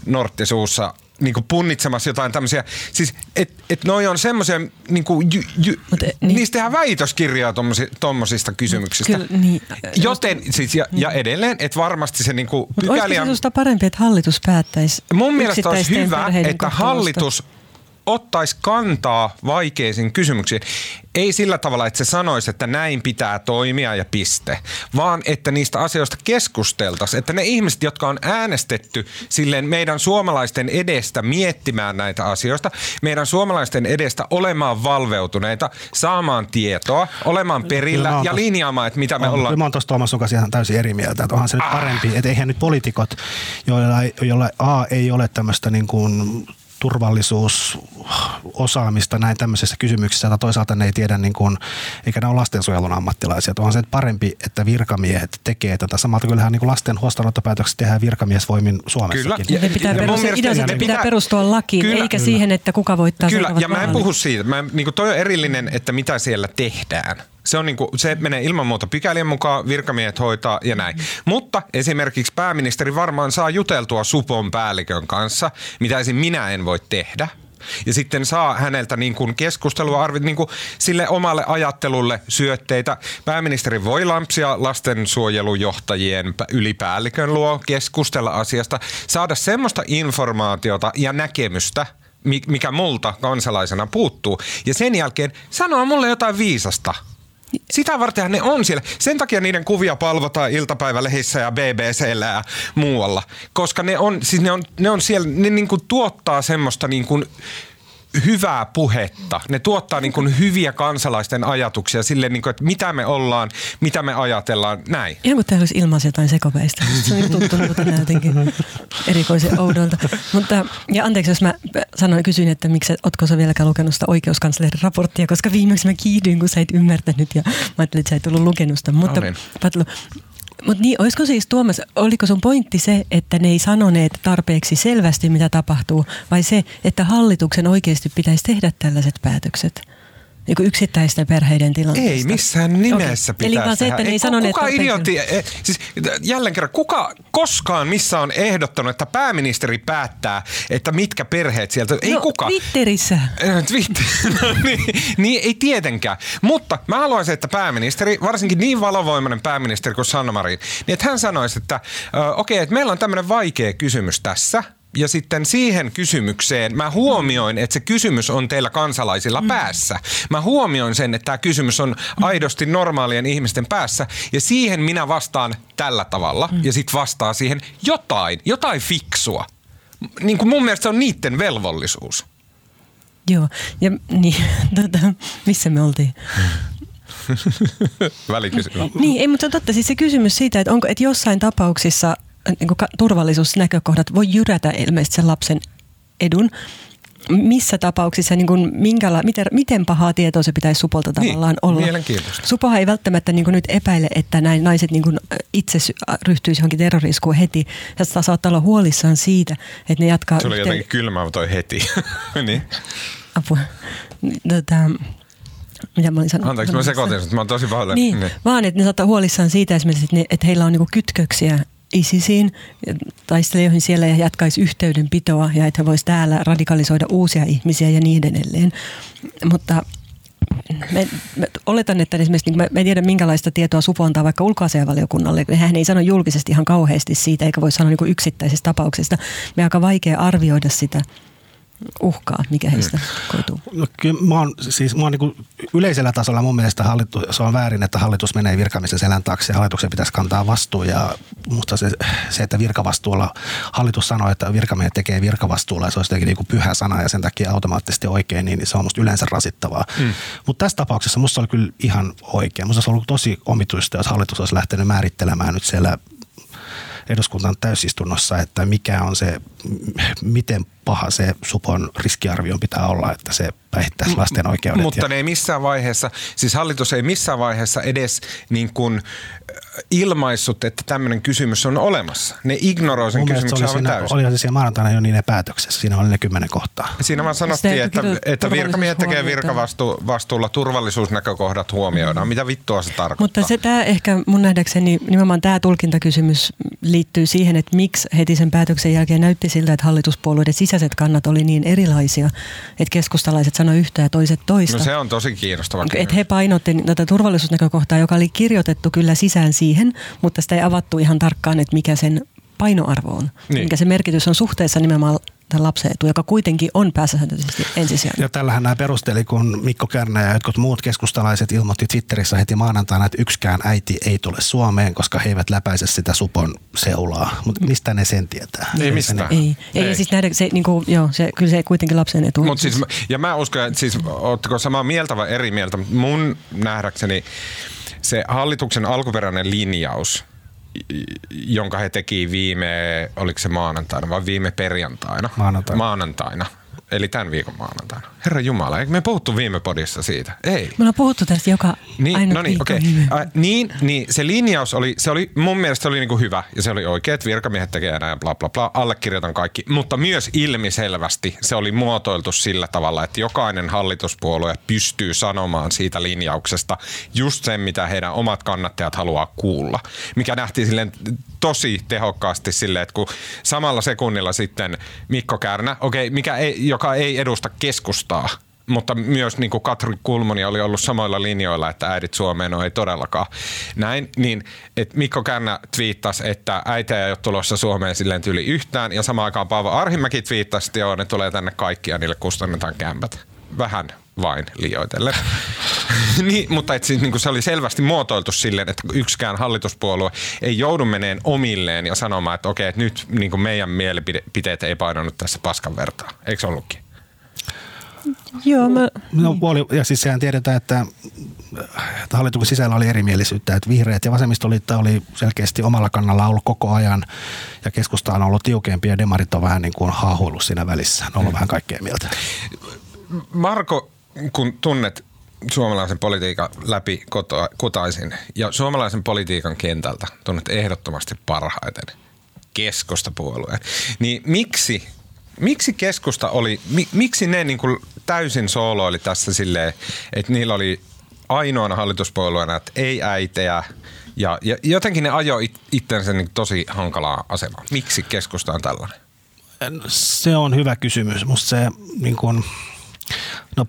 Norttisuussa niin kuin punnitsemassa jotain tämmöisiä, siis että et noi on semmoisia, niin kuin, jy, jy, Mut, e- niin- niistä tehdään väitöskirjaa tommosi, tommosista kysymyksistä. Kyllä, niin. Joten siis, ja, ja edelleen, että varmasti se niin kuin Mutta parempi, että hallitus päättäisi Mun mielestä olisi hyvä, että hallitus ottaisi kantaa vaikeisiin kysymyksiin. Ei sillä tavalla, että se sanoisi, että näin pitää toimia ja piste, vaan että niistä asioista keskusteltaisiin. Että ne ihmiset, jotka on äänestetty silleen meidän suomalaisten edestä miettimään näitä asioista, meidän suomalaisten edestä olemaan valveutuneita, saamaan tietoa, olemaan perillä ja linjaamaan, että mitä me on, ollaan. Mä oon tuossa Tuomas ihan täysin eri mieltä, että onhan se nyt Ah. parempi, että eihän nyt poliitikot, joilla, joilla A ei ole tämmöistä niin kuin turvallisuusosaamista näin tämmöisissä kysymyksissä, tai toisaalta ne ei tiedä, niin kuin, eikä ne ole lastensuojelun ammattilaisia. Että onhan se parempi, että virkamiehet tekee tätä. Samalta kyllähän niin kuin lasten huostaanottopäätökset tehdään virkamiesvoimin Suomessakin. Kyllä. Ne pitää, Ja perustua, mielestä ideansa ne pitää, pitää- perustua lakiin, Kyllä. eikä Kyllä. siihen, että kuka voittaa Kyllä, ja mä en puhu siitä. Mä, niin kuin toi on erillinen, että mitä siellä tehdään. Se, on niin kuin, se menee ilman muuta pykälien mukaan, virkamiehet hoitaa ja näin. Mutta esimerkiksi pääministeri varmaan saa juteltua Supon päällikön kanssa, mitä esim. minä en voi tehdä. Ja sitten saa häneltä niin kuin keskustelua, arvit, niin kuin sille omalle ajattelulle syötteitä. Pääministeri voi lampsia lastensuojelujohtajien pä- ylipäällikön luo, keskustella asiasta, saada semmoista informaatiota ja näkemystä, mi- mikä multa kansalaisena puuttuu. Ja sen jälkeen sanoa mulle jotain viisasta. Sitä vartenhan ne on siellä. Sen takia niiden kuvia palvotaan iltapäivälehissä ja BBCllä ja muualla. Koska ne on, siis ne on, ne on siellä, ne niin kuin tuottaa semmoista niin kuin hyvää puhetta. Ne tuottaa niin kuin hyviä kansalaisten ajatuksia sille, niin kuin, että mitä me ollaan, mitä me ajatellaan, näin. Ihan kuin täällä olisi ilmaisi jotain sekopäistä. Se on niin tänään jotenkin erikoisen oudolta. Mutta, ja anteeksi, jos mä sanoin, kysyin, että miksi, ootko sä vieläkään lukenut sitä oikeuskanslerin raporttia, koska viimeksi mä kiihdyin, kun sä et ymmärtänyt ja mä ajattelin, että sä et tullut lukenut sitä. Mutta, Olin. Patlu, mutta niin, olisiko siis Tuomas, oliko sun pointti se, että ne ei sanoneet tarpeeksi selvästi, mitä tapahtuu, vai se, että hallituksen oikeasti pitäisi tehdä tällaiset päätökset? Niin kuin yksittäisten perheiden tilanteesta. Ei missään nimessä Okei. pitäisi Eli vaan se, että ne ei ku- sanoneet kuka tarpeeksi. idiootti, eh, siis jälleen kerran, kuka koskaan missä on ehdottanut, että pääministeri päättää, että mitkä perheet sieltä, ei no, kuka. Twitterissä. Äh, Twitter. No niin, niin, ei tietenkään. Mutta mä haluaisin, että pääministeri, varsinkin niin valovoimainen pääministeri kuin Sanna Marin, niin että hän sanoisi, että okei, okay, että meillä on tämmöinen vaikea kysymys tässä. Ja sitten siihen kysymykseen mä huomioin, että se kysymys on teillä kansalaisilla mm. päässä. Mä huomioin sen, että tämä kysymys on aidosti normaalien ihmisten päässä. Ja siihen minä vastaan tällä tavalla. Mm. Ja sitten vastaa siihen jotain, jotain fiksua. Niin kuin mun mielestä se on niiden velvollisuus. Joo, ja niin, tota, missä me oltiin? Välikysymys. Niin, ei, mutta se on totta. Siis se kysymys siitä, että onko, että jossain tapauksissa niin kuin turvallisuusnäkökohdat voi jyrätä ilmeisesti sen lapsen edun. Missä tapauksissa, niin kuin minkäla, miten, miten pahaa tietoa se pitäisi supolta tavallaan Niin, olla? mielenkiintoista. Supohan ei välttämättä niin kuin nyt epäile, että näin naiset niin kuin itse ryhtyisi johonkin terroriskuun heti. Ja saattaa olla huolissaan siitä, että ne jatkaa Se oli yhteen- jotenkin kylmä toi heti. niin. Apua. Tota, mitä mä olin sanonut? Anteeksi, mä sekoitin, että mä oon tosi pahoillani. Niin, niin, vaan että ne saattaa huolissaan siitä esimerkiksi, että, ne, että heillä on niinku kytköksiä ISISiin, taistelijoihin siellä ja jatkaisi yhteydenpitoa ja että he voisi täällä radikalisoida uusia ihmisiä ja niin edelleen. Mutta me, me oletan, että esimerkiksi niin me, me ei tiedä minkälaista tietoa Supo antaa vaikka ulkoasianvaliokunnalle. Hän ei sano julkisesti ihan kauheasti siitä, eikä voi sanoa niin yksittäisistä tapauksista. Me on aika vaikea arvioida sitä uhkaa, mikä heistä koituu. No, kyllä mä oon, siis mä oon niin yleisellä tasolla mun mielestä hallitus, se on väärin, että hallitus menee virkamisen selän taakse ja hallituksen pitäisi kantaa vastuu. Ja musta se, se, että virkavastuulla, hallitus sanoo, että virkamiehet tekee virkavastuulla ja se olisi jotenkin niin kuin pyhä sana ja sen takia automaattisesti oikein, niin se on musta yleensä rasittavaa. Mm. Mutta tässä tapauksessa musta oli kyllä ihan oikein. Musta olisi ollut tosi omituista, jos hallitus olisi lähtenyt määrittelemään nyt siellä eduskunnan täysistunnossa, että mikä on se, miten paha se supon riskiarvion pitää olla, että se päihittäisi lasten oikeudet. Mutta ja, ne ei missään vaiheessa, siis hallitus ei missään vaiheessa edes niin kuin äh, ilmaissut, että tämmöinen kysymys on olemassa. Ne ignoroi sen mun mielestä se kysymyksen oli aivan siinä, täysin. olihan se siellä maanantaina jo niiden päätöksessä, siinä oli ne kymmenen kohtaa. Siinä vaan sanottiin, että, että virkamiehet tekee virkavastuulla turvallisuusnäkökohdat huomioidaan. Mitä vittua se tarkoittaa? Mutta se tämä ehkä mun nähdäkseni, nimenomaan tämä tulkintakysymys liittyy siihen, että miksi heti sen päätöksen jälkeen näytti siltä, että hallituspuolueiden sisäiset kannat oli niin erilaisia, että keskustalaiset sanoi yhtä ja toiset toista. No se on tosi kiinnostava että he painotti tätä turvallisuusnäkökohtaa, joka oli kirjoitettu kyllä sisään siihen, mutta sitä ei avattu ihan tarkkaan, että mikä sen painoarvo on. Niin. Mikä se merkitys on suhteessa nimenomaan tämän lapsen etu, joka kuitenkin on pääsääntöisesti ensisijainen. Ja tällähän nämä perusteli, kun Mikko Kärnä ja jotkut muut keskustalaiset ilmoitti Twitterissä heti maanantaina, että yksikään äiti ei tule Suomeen, koska he eivät läpäise sitä supon seulaa. Mutta mistä ne sen tietää? Ei mistään. Ei, ei, Ei. ei. siis nähdä, se, niin kuin, joo, se, kyllä se kuitenkin lapsen etu. Mut siis, ja mä uskon, että siis, ootteko samaa mieltä vai eri mieltä? Mun nähdäkseni se hallituksen alkuperäinen linjaus, jonka he teki viime, oliko se maanantaina vai viime perjantaina? Maanantaina. Maanantaina. Eli tämän viikon maanantaina. Herra Jumala, eikö me puhuttu viime podissa siitä? Ei. Me ollaan puhuttu tästä joka Niin, ainut no niin, Okay. Äh, niin, niin, se linjaus oli, se oli, mun mielestä se oli niinku hyvä ja se oli oikein, että virkamiehet tekee näin bla bla bla, allekirjoitan kaikki. Mutta myös ilmiselvästi se oli muotoiltu sillä tavalla, että jokainen hallituspuolue pystyy sanomaan siitä linjauksesta just sen, mitä heidän omat kannattajat haluaa kuulla. Mikä nähtiin silleen tosi tehokkaasti silleen, että kun samalla sekunnilla sitten Mikko Kärnä, okay, mikä ei, joka ei edusta keskustaa, mutta myös niin kuin Katri Kulmuni oli ollut samoilla linjoilla, että äidit Suomeen no ei todellakaan näin, niin että Mikko Kärnä twiittasi, että äitä ei ole tulossa Suomeen silleen tyli yhtään, ja samaan aikaan Paavo Arhimäki twiittasi, että joo, ne tulee tänne kaikki ja niille kustannetaan kämpät. Vähän vain liioitellen. niin, mutta et siis, niin se oli selvästi muotoiltu silleen, että yksikään hallituspuolue ei joudu meneen omilleen ja sanomaan, että okei, että nyt niin meidän mielipiteet ei painanut tässä paskan vertaa. Eikö se ollutkin? Joo, mä... No, oli, ja siis sehän tiedetään, että, että hallituksen sisällä oli erimielisyyttä, että vihreät ja vasemmistoliitto oli selkeästi omalla kannalla ollut koko ajan ja keskusta on ollut tiukempi ja demarit on vähän niin kuin haahuillut siinä välissä. Ne on ollut mm. vähän kaikkea mieltä. Marko, kun tunnet suomalaisen politiikan läpi kotaisin ja suomalaisen politiikan kentältä tunnet ehdottomasti parhaiten keskustapuolueen, niin miksi miksi keskusta oli, mi, miksi ne niin kuin täysin sooloili tässä silleen, että niillä oli ainoana hallituspuolueena, että ei äitejä, ja, ja jotenkin ne ajoi itsensä niin tosi hankalaa asemaa. Miksi keskusta on tällainen? Se on hyvä kysymys. Musta se niin kuin, no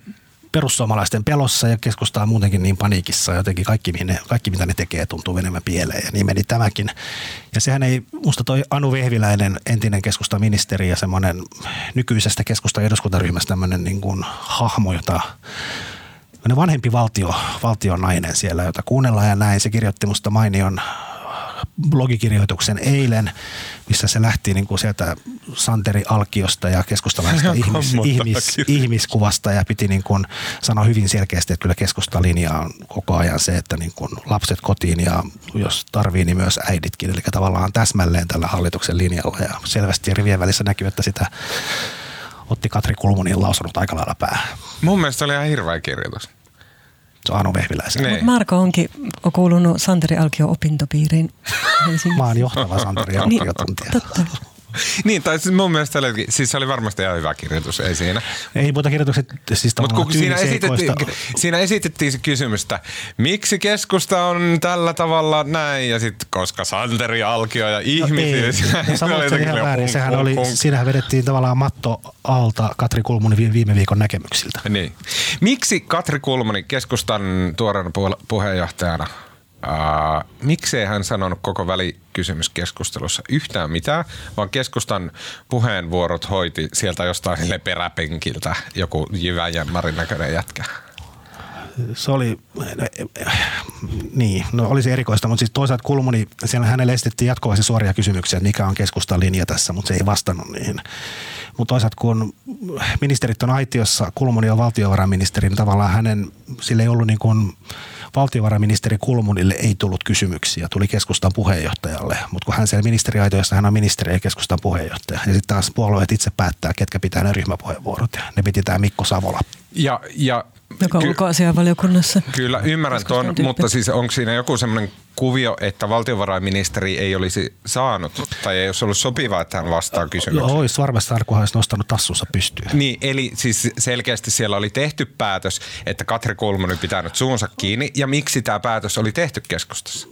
perussuomalaisten pelossa ja keskustaa muutenkin niin paniikissa. Jotenkin kaikki, ne, kaikki mitä ne tekee tuntuu menemään pieleen ja niin meni tämäkin. Ja sehän ei, musta toi Anu Vehviläinen, entinen keskustaministeri ja semmoinen nykyisestä keskusta eduskuntaryhmästä tämmöinen niin kuin hahmo, jota vanhempi valtio, valtion nainen siellä, jota kuunnellaan ja näin. Se kirjoitti musta mainion blogikirjoituksen eilen, missä se lähti niin kuin sieltä Santeri Alkiosta ja keskustalaisesta ihmis, ihmis, ihmiskuvasta ja piti niin kuin sanoa hyvin selkeästi, että kyllä keskustalinja on koko ajan se, että niin kuin lapset kotiin ja jos tarvii, niin myös äiditkin. Eli tavallaan täsmälleen tällä hallituksen linjalla ja selvästi rivien välissä näkyy, että sitä otti Katri Kulmunin lausunut aika lailla päähän. Mun mielestä se oli ihan hirveä kirjoitus. Se on Anu Vehviläisen. Niin. Marko onkin kuulunut Santeri Alkio opintopiiriin Mä oon johtava Santeri Alkio tuntija. Niin, totta. niin, tai siis mun mielestä oli, siis se oli varmasti ihan hyvä kirjoitus, ei siinä. Ei muuta kirjoitukset, siis Mutta kun siinä esitettiin, siinä esitettiin se kysymystä, miksi keskusta on tällä tavalla näin, ja sitten koska Santeri Alkio ja ihmisiä. No, ei, se oli ihan väärin. Sehän punk, oli, punk. siinähän vedettiin tavallaan matto alta Katri Kulmunin viime viikon näkemyksiltä. Niin. Miksi Katri Kulmuni keskustan tuoreena puheenjohtajana Miksei hän sanonut koko välikysymyskeskustelussa yhtään mitään, vaan keskustan puheenvuorot hoiti sieltä jostain sille peräpenkiltä joku jyväjämmarin näköinen jätkä? se oli, niin, no olisi erikoista, mutta siis toisaalta Kulmuni, siellä hänelle esitettiin jatkuvasti suoria kysymyksiä, että mikä on keskustan linja tässä, mutta se ei vastannut niihin. Mutta toisaalta kun ministerit on aitiossa, Kulmuni on valtiovarainministeri, niin tavallaan hänen, sillä ei ollut niin kuin, valtiovarainministeri Kulmunille ei tullut kysymyksiä, tuli keskustan puheenjohtajalle, mutta kun hän siellä ministeriaitoissa, hän on ministeri ja keskustan puheenjohtaja. Ja sitten taas puolueet itse päättää, ketkä pitää ne ryhmäpuheenvuorot ja ne piti tämä Mikko Savola. Ja, ja joka ky- ulkoasianvaliokunnassa. Kyllä, ymmärrän tuon, mutta siis onko siinä joku semmoinen kuvio, että valtiovarainministeri ei olisi saanut tai ei olisi ollut sopivaa, että hän vastaa kysymykseen? Joo, olisi varmasti kun olisi nostanut tassunsa pystyyn. Niin, eli siis selkeästi siellä oli tehty päätös, että Katri Kulmuni pitää nyt suunsa kiinni ja miksi tämä päätös oli tehty keskustassa?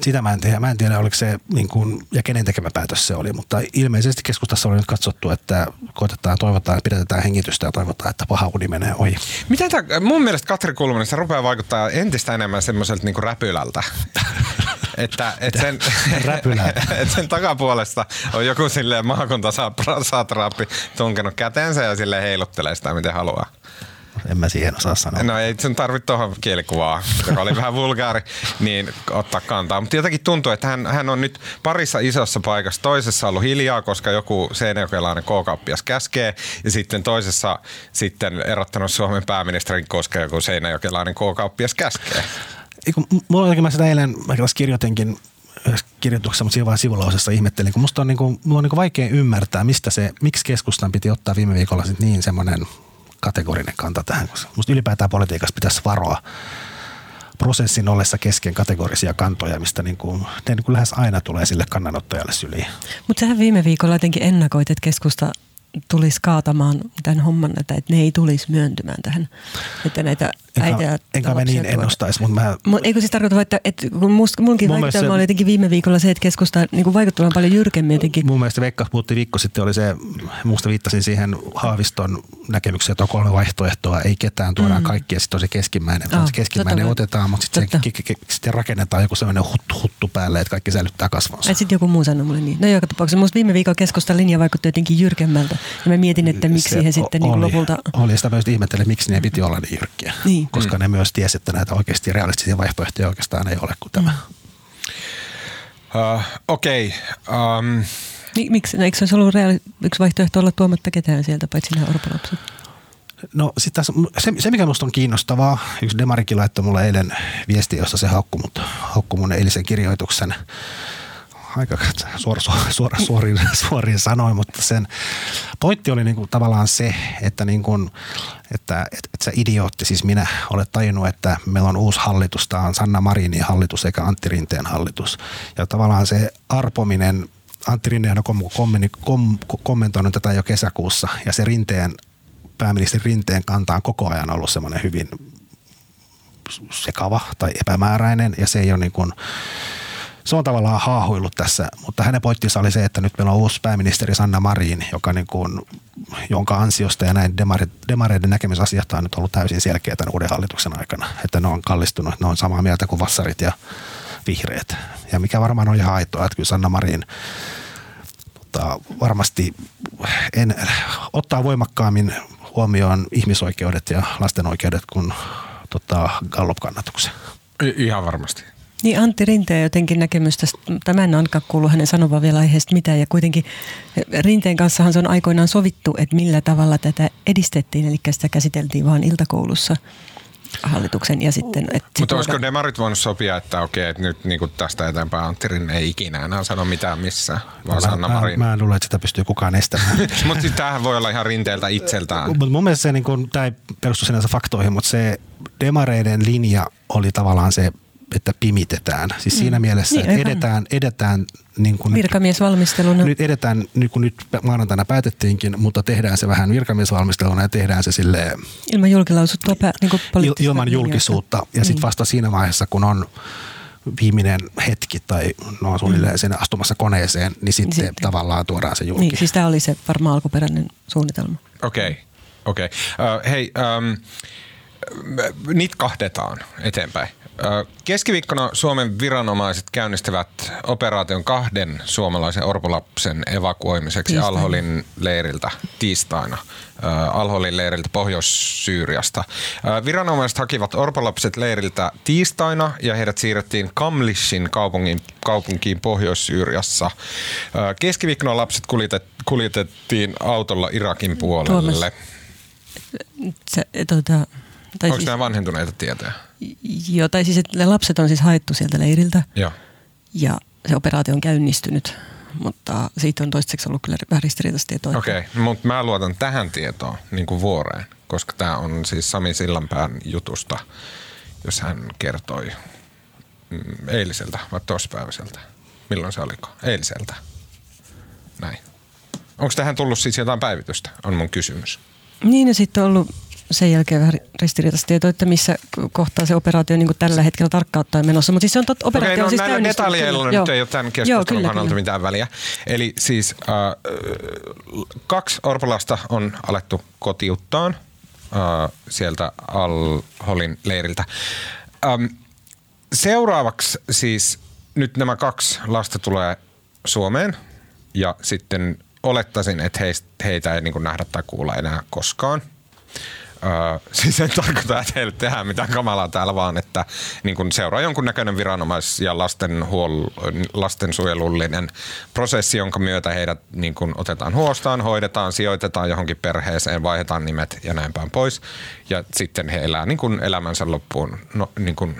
Sitä mä en tiedä. Mä en tiedä, oliko se niin kuin, ja kenen tekemä päätös se oli, mutta ilmeisesti keskustassa oli nyt katsottu, että koitetaan, toivotaan, pidetään hengitystä ja toivotaan, että paha uni menee ohi. Mitä tämä, mun mielestä Katri Kulmanen, se rupeaa vaikuttaa entistä enemmän semmoiselta niin räpylältä. että, et sen, et sen takapuolesta on joku silleen maakuntasatraappi tunkenut käteensä ja sille heiluttelee sitä miten haluaa en mä siihen osaa sanoa. No ei sen tarvitse tuohon kielikuvaa, joka oli vähän vulgaari, niin ottaa kantaa. Mutta jotenkin tuntuu, että hän, hän on nyt parissa isossa paikassa. Toisessa ollut hiljaa, koska joku seinäjokelainen k käskee. Ja sitten toisessa sitten erottanut Suomen pääministerin, koska joku seinäjokelainen k käskee. Eiku, mulla mä sitä eilen, mä kirjoitinkin kirjoituksessa, mutta siinä vaan sivulausessa ihmettelin, kun musta on, niin kuin, mulla on niin kuin vaikea ymmärtää, mistä se, miksi keskustan piti ottaa viime viikolla sit niin semmoinen kategorinen kanta tähän, koska musta ylipäätään politiikassa pitäisi varoa prosessin ollessa kesken kategorisia kantoja, mistä niin kuin, ne niin kuin lähes aina tulee sille kannanottajalle syliin. Mutta sähän viime viikolla jotenkin ennakoit, että keskusta tulisi kaatamaan tämän homman, että ne ei tulisi myöntymään tähän, että näitä äitiä Enkä mä niin ennustaisi, mutta mä... Mut eikö siis tarkoita, että, että kun musta, munkin mun vaikutelma se, oli jotenkin viime viikolla se, että keskusta niin vaikuttamaan paljon jyrkemmin jotenkin. Mun mielestä Veikka puhutti viikko sitten, oli se, musta viittasin siihen Haaviston näkemykseen, että on kolme vaihtoehtoa, ei ketään, tuodaan mm. kaikki ja sitten on se keskimmäinen. Oh, se keskimmäinen otetaan, mutta sitten sit rakennetaan joku sellainen huttu, huttu päälle, että kaikki säilyttää kasvonsa. Sitten joku muu sanoi mulle niin. No joka tapauksessa, musta viime viikolla keskustan linja vaikutti jotenkin jyrkemmältä. Ja mä mietin, että miksi se he sitten niin lopulta... Oli sitä myös ihmettelee, miksi ne piti olla niin jyrkkiä. Niin. Niin. koska mm. ne myös tiesi, että näitä oikeasti realistisia vaihtoehtoja oikeastaan ei ole kuin tämä. Mm. Uh, Okei. Okay. Um. Miksi? Eikö se olisi ollut reaali- yksi vaihtoehto olla tuomatta ketään sieltä, paitsi nämä orpolapset? No sit tässä, se, se, mikä minusta on kiinnostavaa, yksi Demarikin laittoi mulle eilen viesti, jossa se haukkui, mut, haukkui mun eilisen kirjoituksen aika suora, suora, suorin, suorin sanoin, mutta sen pointti oli niinku tavallaan se, että, niinku, että, että, että se idiootti, siis minä, olet tajunnut, että meillä on uusi hallitus, tämä on Sanna Marinin hallitus eikä Antti Rinteen hallitus. Ja tavallaan se arpominen, Antti Rinne on kommentoinut tätä jo kesäkuussa ja se Rinteen pääministeri Rinteen kanta on koko ajan ollut semmoinen hyvin sekava tai epämääräinen ja se ei ole niin kuin, se on tavallaan haahuillut tässä, mutta hänen pointtinsa oli se, että nyt meillä on uusi pääministeri Sanna Marin, joka niin kuin, jonka ansiosta ja näin demareiden näkemisasiat on nyt ollut täysin selkeä tämän uuden hallituksen aikana, että ne on kallistunut, ne on samaa mieltä kuin vassarit ja vihreät. Ja mikä varmaan on ihan aitoa, että kyllä Sanna Marin tota, varmasti en, ottaa voimakkaammin huomioon ihmisoikeudet ja lasten oikeudet kuin tota, Gallup-kannatuksen. Ihan varmasti. Niin Antti Rinteen jotenkin näkemystä, tämä en ainakaan kuullut hänen sanovan vielä aiheesta mitään ja kuitenkin Rinteen kanssahan se on aikoinaan sovittu, että millä tavalla tätä edistettiin, eli sitä käsiteltiin vaan iltakoulussa hallituksen ja sitten... Että Mutta olisiko demarit voinut sopia, että okei, että nyt niin tästä eteenpäin Antti Rinne ei ikinä enää sano mitään missään, vaan mä, Sanna Marin. Mä, mä en luule, että sitä pystyy kukaan estämään. mutta siis tämähän voi olla ihan rinteeltä itseltään. Mutta mun mielestä se, niin kun, tämä ei perustu sinänsä faktoihin, mutta se demareiden linja oli tavallaan se että pimitetään. Siis siinä mm. mielessä, niin, että edetään, edetään niin kuin virkamiesvalmisteluna. Nyt, nyt edetään, niin kuin nyt maanantaina päätettiinkin, mutta tehdään se vähän virkamiesvalmisteluna ja tehdään se sille ilman julkilausuttua niin il, ilman julkisuutta. Ja niin. sitten vasta siinä vaiheessa, kun on viimeinen hetki tai no on suunnilleen mm. sen astumassa koneeseen, niin sitten, sitten tavallaan tuodaan se julki. Niin, siis tämä oli se varmaan alkuperäinen suunnitelma. Okei, okay. okei. Okay. Uh, hei, um, nitkahdetaan eteenpäin. Keskiviikkona Suomen viranomaiset käynnistävät operaation kahden suomalaisen orpolapsen evakuoimiseksi tiistaina. Alholin leiriltä tiistaina. Alholin leiriltä Pohjois-Syyriasta. Viranomaiset hakivat orpolapset leiriltä tiistaina ja heidät siirrettiin Kamlishin kaupungin, kaupunkiin Pohjois-Syyriassa. Keskiviikkona lapset kuljetettiin autolla Irakin puolelle. Tuomas, se, tuota, tai Onko siis, nämä vanhentuneita tietoja? Joo, tai siis että lapset on siis haettu sieltä leiriltä. Joo. Ja se operaatio on käynnistynyt, mutta siitä on toistaiseksi ollut kyllä vähän ristiriitaista tietoa. Okei, okay, mutta mä luotan tähän tietoon niin kuin vuoreen, koska tämä on siis Sami Sillanpään jutusta, jos hän kertoi mm, eiliseltä vai toispäiväiseltä. Milloin se oliko? Eiliseltä. Näin. Onko tähän tullut siis jotain päivitystä, on mun kysymys. Niin ja sitten on ollut sen jälkeen vähän ristiriitaista tietoa, että missä kohtaa se operaatio niin tällä hetkellä tarkkaan ottaen menossa. Mutta siis se on tot, operaatio Okei, no, on siis näillä detaljeilla nyt ei ole tämän keskustelun kannalta mitään väliä. Eli siis äh, kaksi orpolasta on alettu kotiuttaan äh, sieltä Al-Holin leiriltä. Ähm, seuraavaksi siis nyt nämä kaksi lasta tulee Suomeen ja sitten olettaisin, että heistä, heitä ei niin nähdä tai kuulla enää koskaan – Öö, siis en tarkoita, että heille tehdään mitään kamalaa täällä, vaan että niin kun seuraa jonkunnäköinen viranomais- ja lastenhuol- lastensuojelullinen prosessi, jonka myötä heidät niin kun otetaan huostaan, hoidetaan, sijoitetaan johonkin perheeseen, vaihdetaan nimet ja näin päin pois. Ja sitten he elää niin kun elämänsä loppuun no, niin kun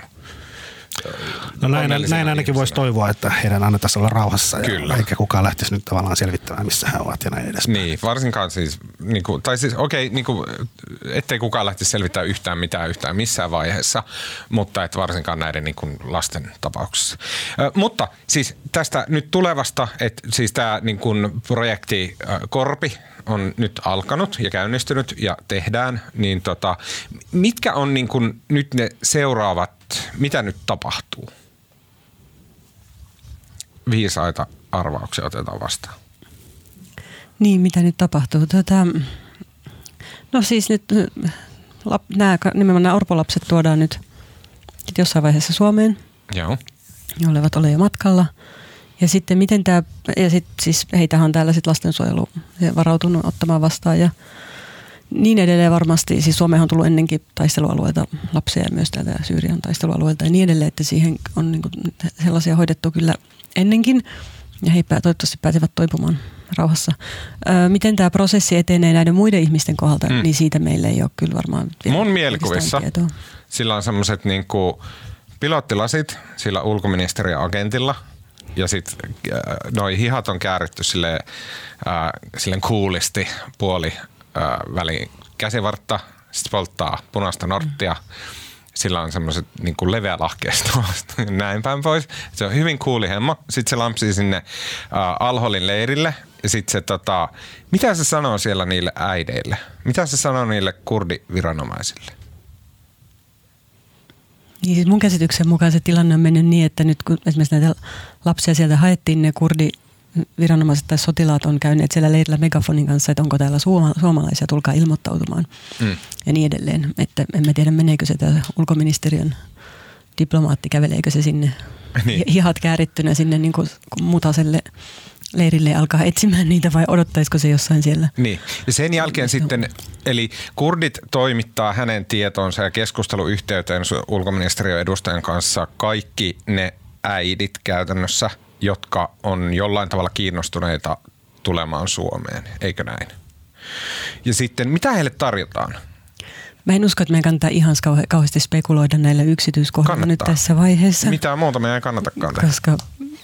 No näin, näin ainakin voisi toivoa, että heidän annettaisiin olla rauhassa Kyllä. Ja, eikä kukaan lähtisi nyt tavallaan selvittämään, missä he ovat ja näin edes. Niin, varsinkaan siis, niin kuin, tai siis okei, okay, niin kuin, ettei kukaan lähtisi selvittämään yhtään mitään yhtään missään vaiheessa, mutta et varsinkaan näiden niin kuin, lasten tapauksessa. Ö, mutta siis tästä nyt tulevasta, että siis tämä niin kuin, projekti Korpi, on nyt alkanut ja käynnistynyt ja tehdään, niin tota, mitkä on niin kuin nyt ne seuraavat, mitä nyt tapahtuu? Viisaita arvauksia otetaan vastaan. Niin, mitä nyt tapahtuu? Tota, no siis nyt lap, nämä, nimenomaan nämä orpolapset tuodaan nyt jossain vaiheessa Suomeen. Joo. Ne olevat ole jo matkalla – ja sitten miten tämä, ja sit, siis heitähän on täällä sitten lastensuojelu varautunut ottamaan vastaan ja, Niin edelleen varmasti, siis Suomeen on tullut ennenkin taistelualueita lapsia ja myös täältä Syyrian taistelualueelta ja niin edelleen, että siihen on niin kuin sellaisia hoidettu kyllä ennenkin ja he toivottavasti pääsevät toipumaan rauhassa. Öö, miten tämä prosessi etenee näiden muiden ihmisten kohdalta, mm. niin siitä meille ei ole kyllä varmaan vielä Mun mielikuvissa tietoa. sillä on semmoiset niin pilottilasit sillä ulkoministeriön agentilla ja sitten äh, noi hihat on kääritty sille, äh, silleen kuulisti puoli äh, väliin käsivartta, sitten polttaa punaista norttia. Mm sillä on semmoiset niin kuin näin päin pois. Se on hyvin kuuli hemmo. Sitten se lampsii sinne äh, Alholin leirille ja sitten se tota, mitä se sanoo siellä niille äideille? Mitä se sanoo niille kurdiviranomaisille? Niin siis mun käsityksen mukaan se tilanne on mennyt niin, että nyt kun esimerkiksi näitä lapsia sieltä haettiin, ne kurdi viranomaiset tai sotilaat on käyneet siellä leirillä megafonin kanssa, että onko täällä suoma, suomalaisia, tulkaa ilmoittautumaan mm. ja niin edelleen. Että emme tiedä, meneekö se tämä ulkoministeriön diplomaatti, käveleekö se sinne niin. hihat käärittynä sinne niin kuin mutaselle leirille ja alkaa etsimään niitä vai odottaisiko se jossain siellä? Niin. Ja sen jälkeen sitten, eli kurdit toimittaa hänen tietoonsa ja keskusteluyhteyteen ulkoministeriön edustajan kanssa kaikki ne äidit käytännössä, jotka on jollain tavalla kiinnostuneita tulemaan Suomeen, eikö näin? Ja sitten, mitä heille tarjotaan? Mä en usko, että meidän kannattaa ihan kauheasti spekuloida näillä yksityiskohdilla nyt tässä vaiheessa. Mitä muuta meidän ei kannatakaan tehdä. Koska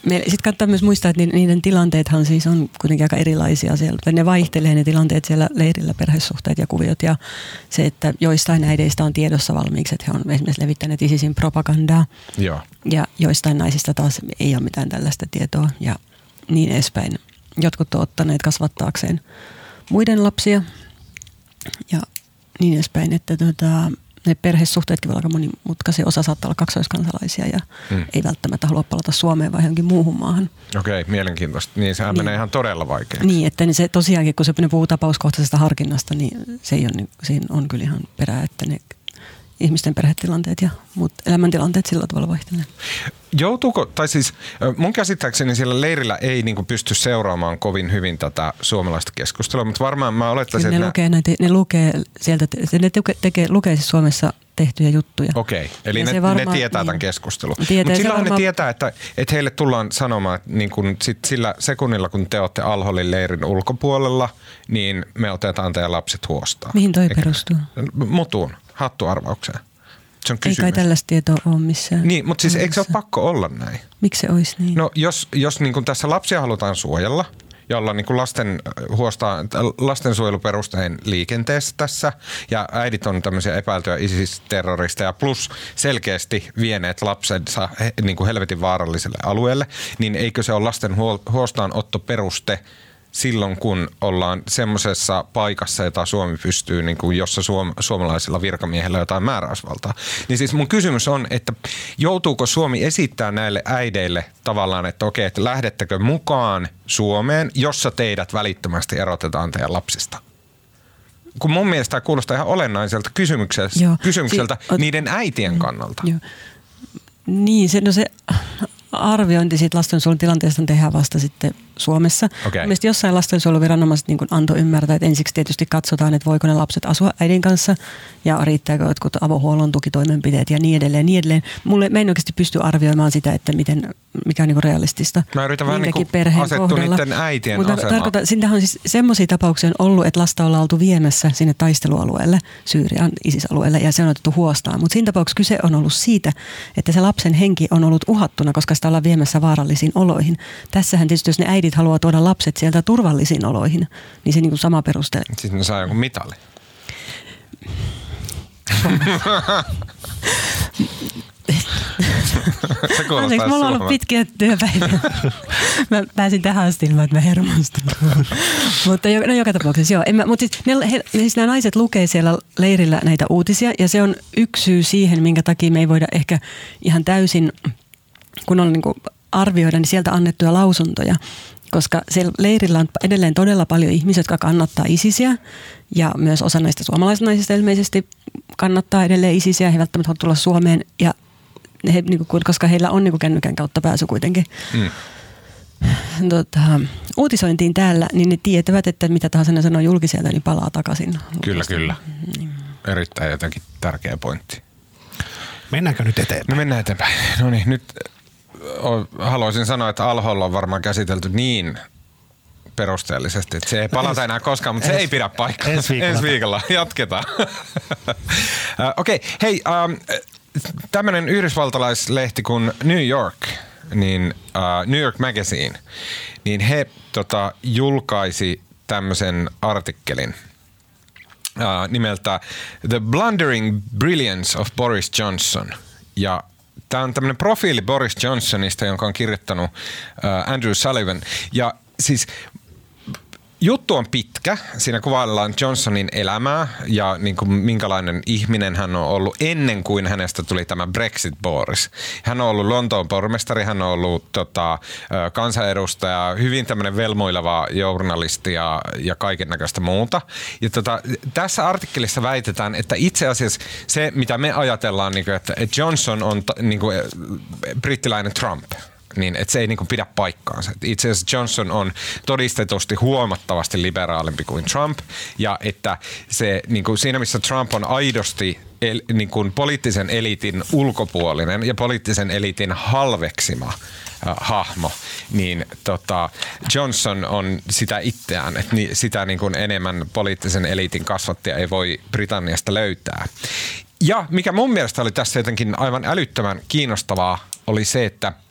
sitten kannattaa myös muistaa, että niiden tilanteethan siis on kuitenkin aika erilaisia siellä. Ne vaihtelee ne tilanteet siellä leirillä, perhesuhteet ja kuviot. Ja se, että joistain äideistä on tiedossa valmiiksi, että he on esimerkiksi levittäneet ISISin propagandaa. Joo. Ja joistain naisista taas ei ole mitään tällaista tietoa ja niin edespäin. Jotkut on ottaneet kasvattaakseen muiden lapsia ja niin edespäin, että tota, ne perhesuhteetkin voi olla aika monimutkaisia. Osa saattaa olla kaksoiskansalaisia ja mm. ei välttämättä halua palata Suomeen vai johonkin muuhun maahan. Okei, okay, mielenkiintoista. Niin sehän niin. menee ihan todella vaikeaksi. Niin, että niin se tosiaankin, kun se puhuu tapauskohtaisesta harkinnasta, niin se ei ole, niin, siinä on kyllä ihan perää, että ne ihmisten perhetilanteet ja muut elämäntilanteet sillä tavalla vaihtelevat. Joutuuko, tai siis mun käsittääkseni siellä leirillä ei niin pysty seuraamaan kovin hyvin tätä suomalaista keskustelua, mutta varmaan mä olettaisin, ne, että lukee näitä, ne lukee sieltä, ne tekee, tekee, lukee siis Suomessa tehtyjä juttuja. Okei, eli ne, varmaan, ne tietää niin, tämän keskustelun. Mutta silloin varmaan... ne tietää, että, että heille tullaan sanomaan, että niin kun sit sillä sekunnilla, kun te olette Alholin leirin ulkopuolella, niin me otetaan teidän lapset huostaan. Mihin toi Eikä, perustuu? Mutuun hattuarvaukseen. Se on Ei kai tällaista tietoa ole missään. Niin, mutta siis eikö se ole pakko olla näin? Miksi se olisi niin? No jos, jos niin kuin tässä lapsia halutaan suojella, jolla niin kuin lasten, huostaa, lastensuojeluperustein liikenteessä tässä. Ja äidit on tämmöisiä epäiltyjä ISIS-terroristeja plus selkeästi vieneet lapsensa niin kuin helvetin vaaralliselle alueelle. Niin eikö se ole lasten huostaanotto peruste silloin, kun ollaan semmoisessa paikassa, jota Suomi pystyy, niin kuin jossa suom- suomalaisilla virkamiehillä on jotain määräysvaltaa. Niin siis mun kysymys on, että joutuuko Suomi esittää näille äideille tavallaan, että okei, että lähdettekö mukaan Suomeen, jossa teidät välittömästi erotetaan teidän lapsista? Kun mun mielestä tämä kuulostaa ihan olennaiselta kysymykseltä, Joo. kysymykseltä si- niiden äitien kannalta. Joo. Niin, se, no se arviointi siitä lastensuojelun tilanteesta tehdään vasta sitten Suomessa. Okay. Mielestäni jossain lastensuojeluviranomaiset niin antoi ymmärtää, että ensiksi tietysti katsotaan, että voiko ne lapset asua äidin kanssa ja riittääkö jotkut avohuollon tukitoimenpiteet ja niin edelleen. Niin edelleen. Mulle, mä en oikeasti pysty arvioimaan sitä, että miten, mikä on niin realistista. Mä yritän vähän niin perheen asettua niiden äitien Mutta tarkoitan, on siis semmoisia tapauksia on ollut, että lasta ollaan oltu viemässä sinne taistelualueelle, Syyrian isisalueelle ja se on otettu huostaan. Mutta siinä tapauksessa kyse on ollut siitä, että se lapsen henki on ollut uhattuna, koska sitä ollaan viemässä vaarallisiin oloihin. Tässähän tietysti, jos ne äidit haluaa tuoda lapset sieltä turvallisiin oloihin, niin se niin kuin sama peruste. Sitten ne saa jonkun mitali. Se Anteeksi, mulla on ollut pitkiä työpäiviä. mä pääsin tähän asti ilman, että mä hermostun. mutta jo, no, joka tapauksessa, joo. En mä, mutta siis, ne, he, siis nämä naiset lukee siellä leirillä näitä uutisia ja se on yksi syy siihen, minkä takia me ei voida ehkä ihan täysin, kun on niin kuin arvioida, niin sieltä annettuja lausuntoja koska siellä leirillä on edelleen todella paljon ihmisiä, jotka kannattaa isisiä ja myös osa näistä suomalaisnaisista ilmeisesti kannattaa edelleen isisiä. He välttämättä tulla Suomeen, ja he, niin kuin, koska heillä on niin kuin kännykän kautta pääsy kuitenkin. Mm. tota, uutisointiin täällä, niin ne tietävät, että mitä tahansa ne sanoo julkiselta, niin palaa takaisin. Kyllä, kyllä. Erittäin jotenkin tärkeä pointti. Mennäänkö nyt eteenpäin? No mennään eteenpäin. No niin, nyt haluaisin sanoa, että Alholla on varmaan käsitelty niin perusteellisesti, että se ei palata enää koskaan, mutta se ei pidä paikkaa. ensi viikolla. ensi viikolla. Jatketaan. Okei, okay, hei, um, tämmöinen yhdysvaltalaislehti kuin New York, niin uh, New York Magazine, niin he tota, julkaisi tämmöisen artikkelin uh, nimeltä The Blundering Brilliance of Boris Johnson. Ja tämä on tämmöinen profiili Boris Johnsonista, jonka on kirjoittanut uh, Andrew Sullivan. Ja siis juttu on pitkä. Siinä kuvaillaan Johnsonin elämää ja niin kuin minkälainen ihminen hän on ollut ennen kuin hänestä tuli tämä Brexit Boris. Hän on ollut Lontoon pormestari, hän on ollut tota, kansanedustaja, hyvin tämmöinen velmoileva journalisti ja, ja kaiken näköistä muuta. Ja tota, tässä artikkelissa väitetään, että itse asiassa se, mitä me ajatellaan, niin kuin, että Johnson on niin kuin, brittiläinen Trump – niin että se ei niinku pidä paikkaansa. Itse asiassa Johnson on todistetusti huomattavasti liberaalimpi kuin Trump ja että se niinku siinä missä Trump on aidosti el, niinku poliittisen eliitin ulkopuolinen ja poliittisen eliitin halveksima äh, hahmo, niin tota, Johnson on sitä itseään, että ni, sitä niin kuin enemmän poliittisen eliitin kasvattaja ei voi Britanniasta löytää. Ja mikä mun mielestä oli tässä jotenkin aivan älyttömän kiinnostavaa, oli se, että –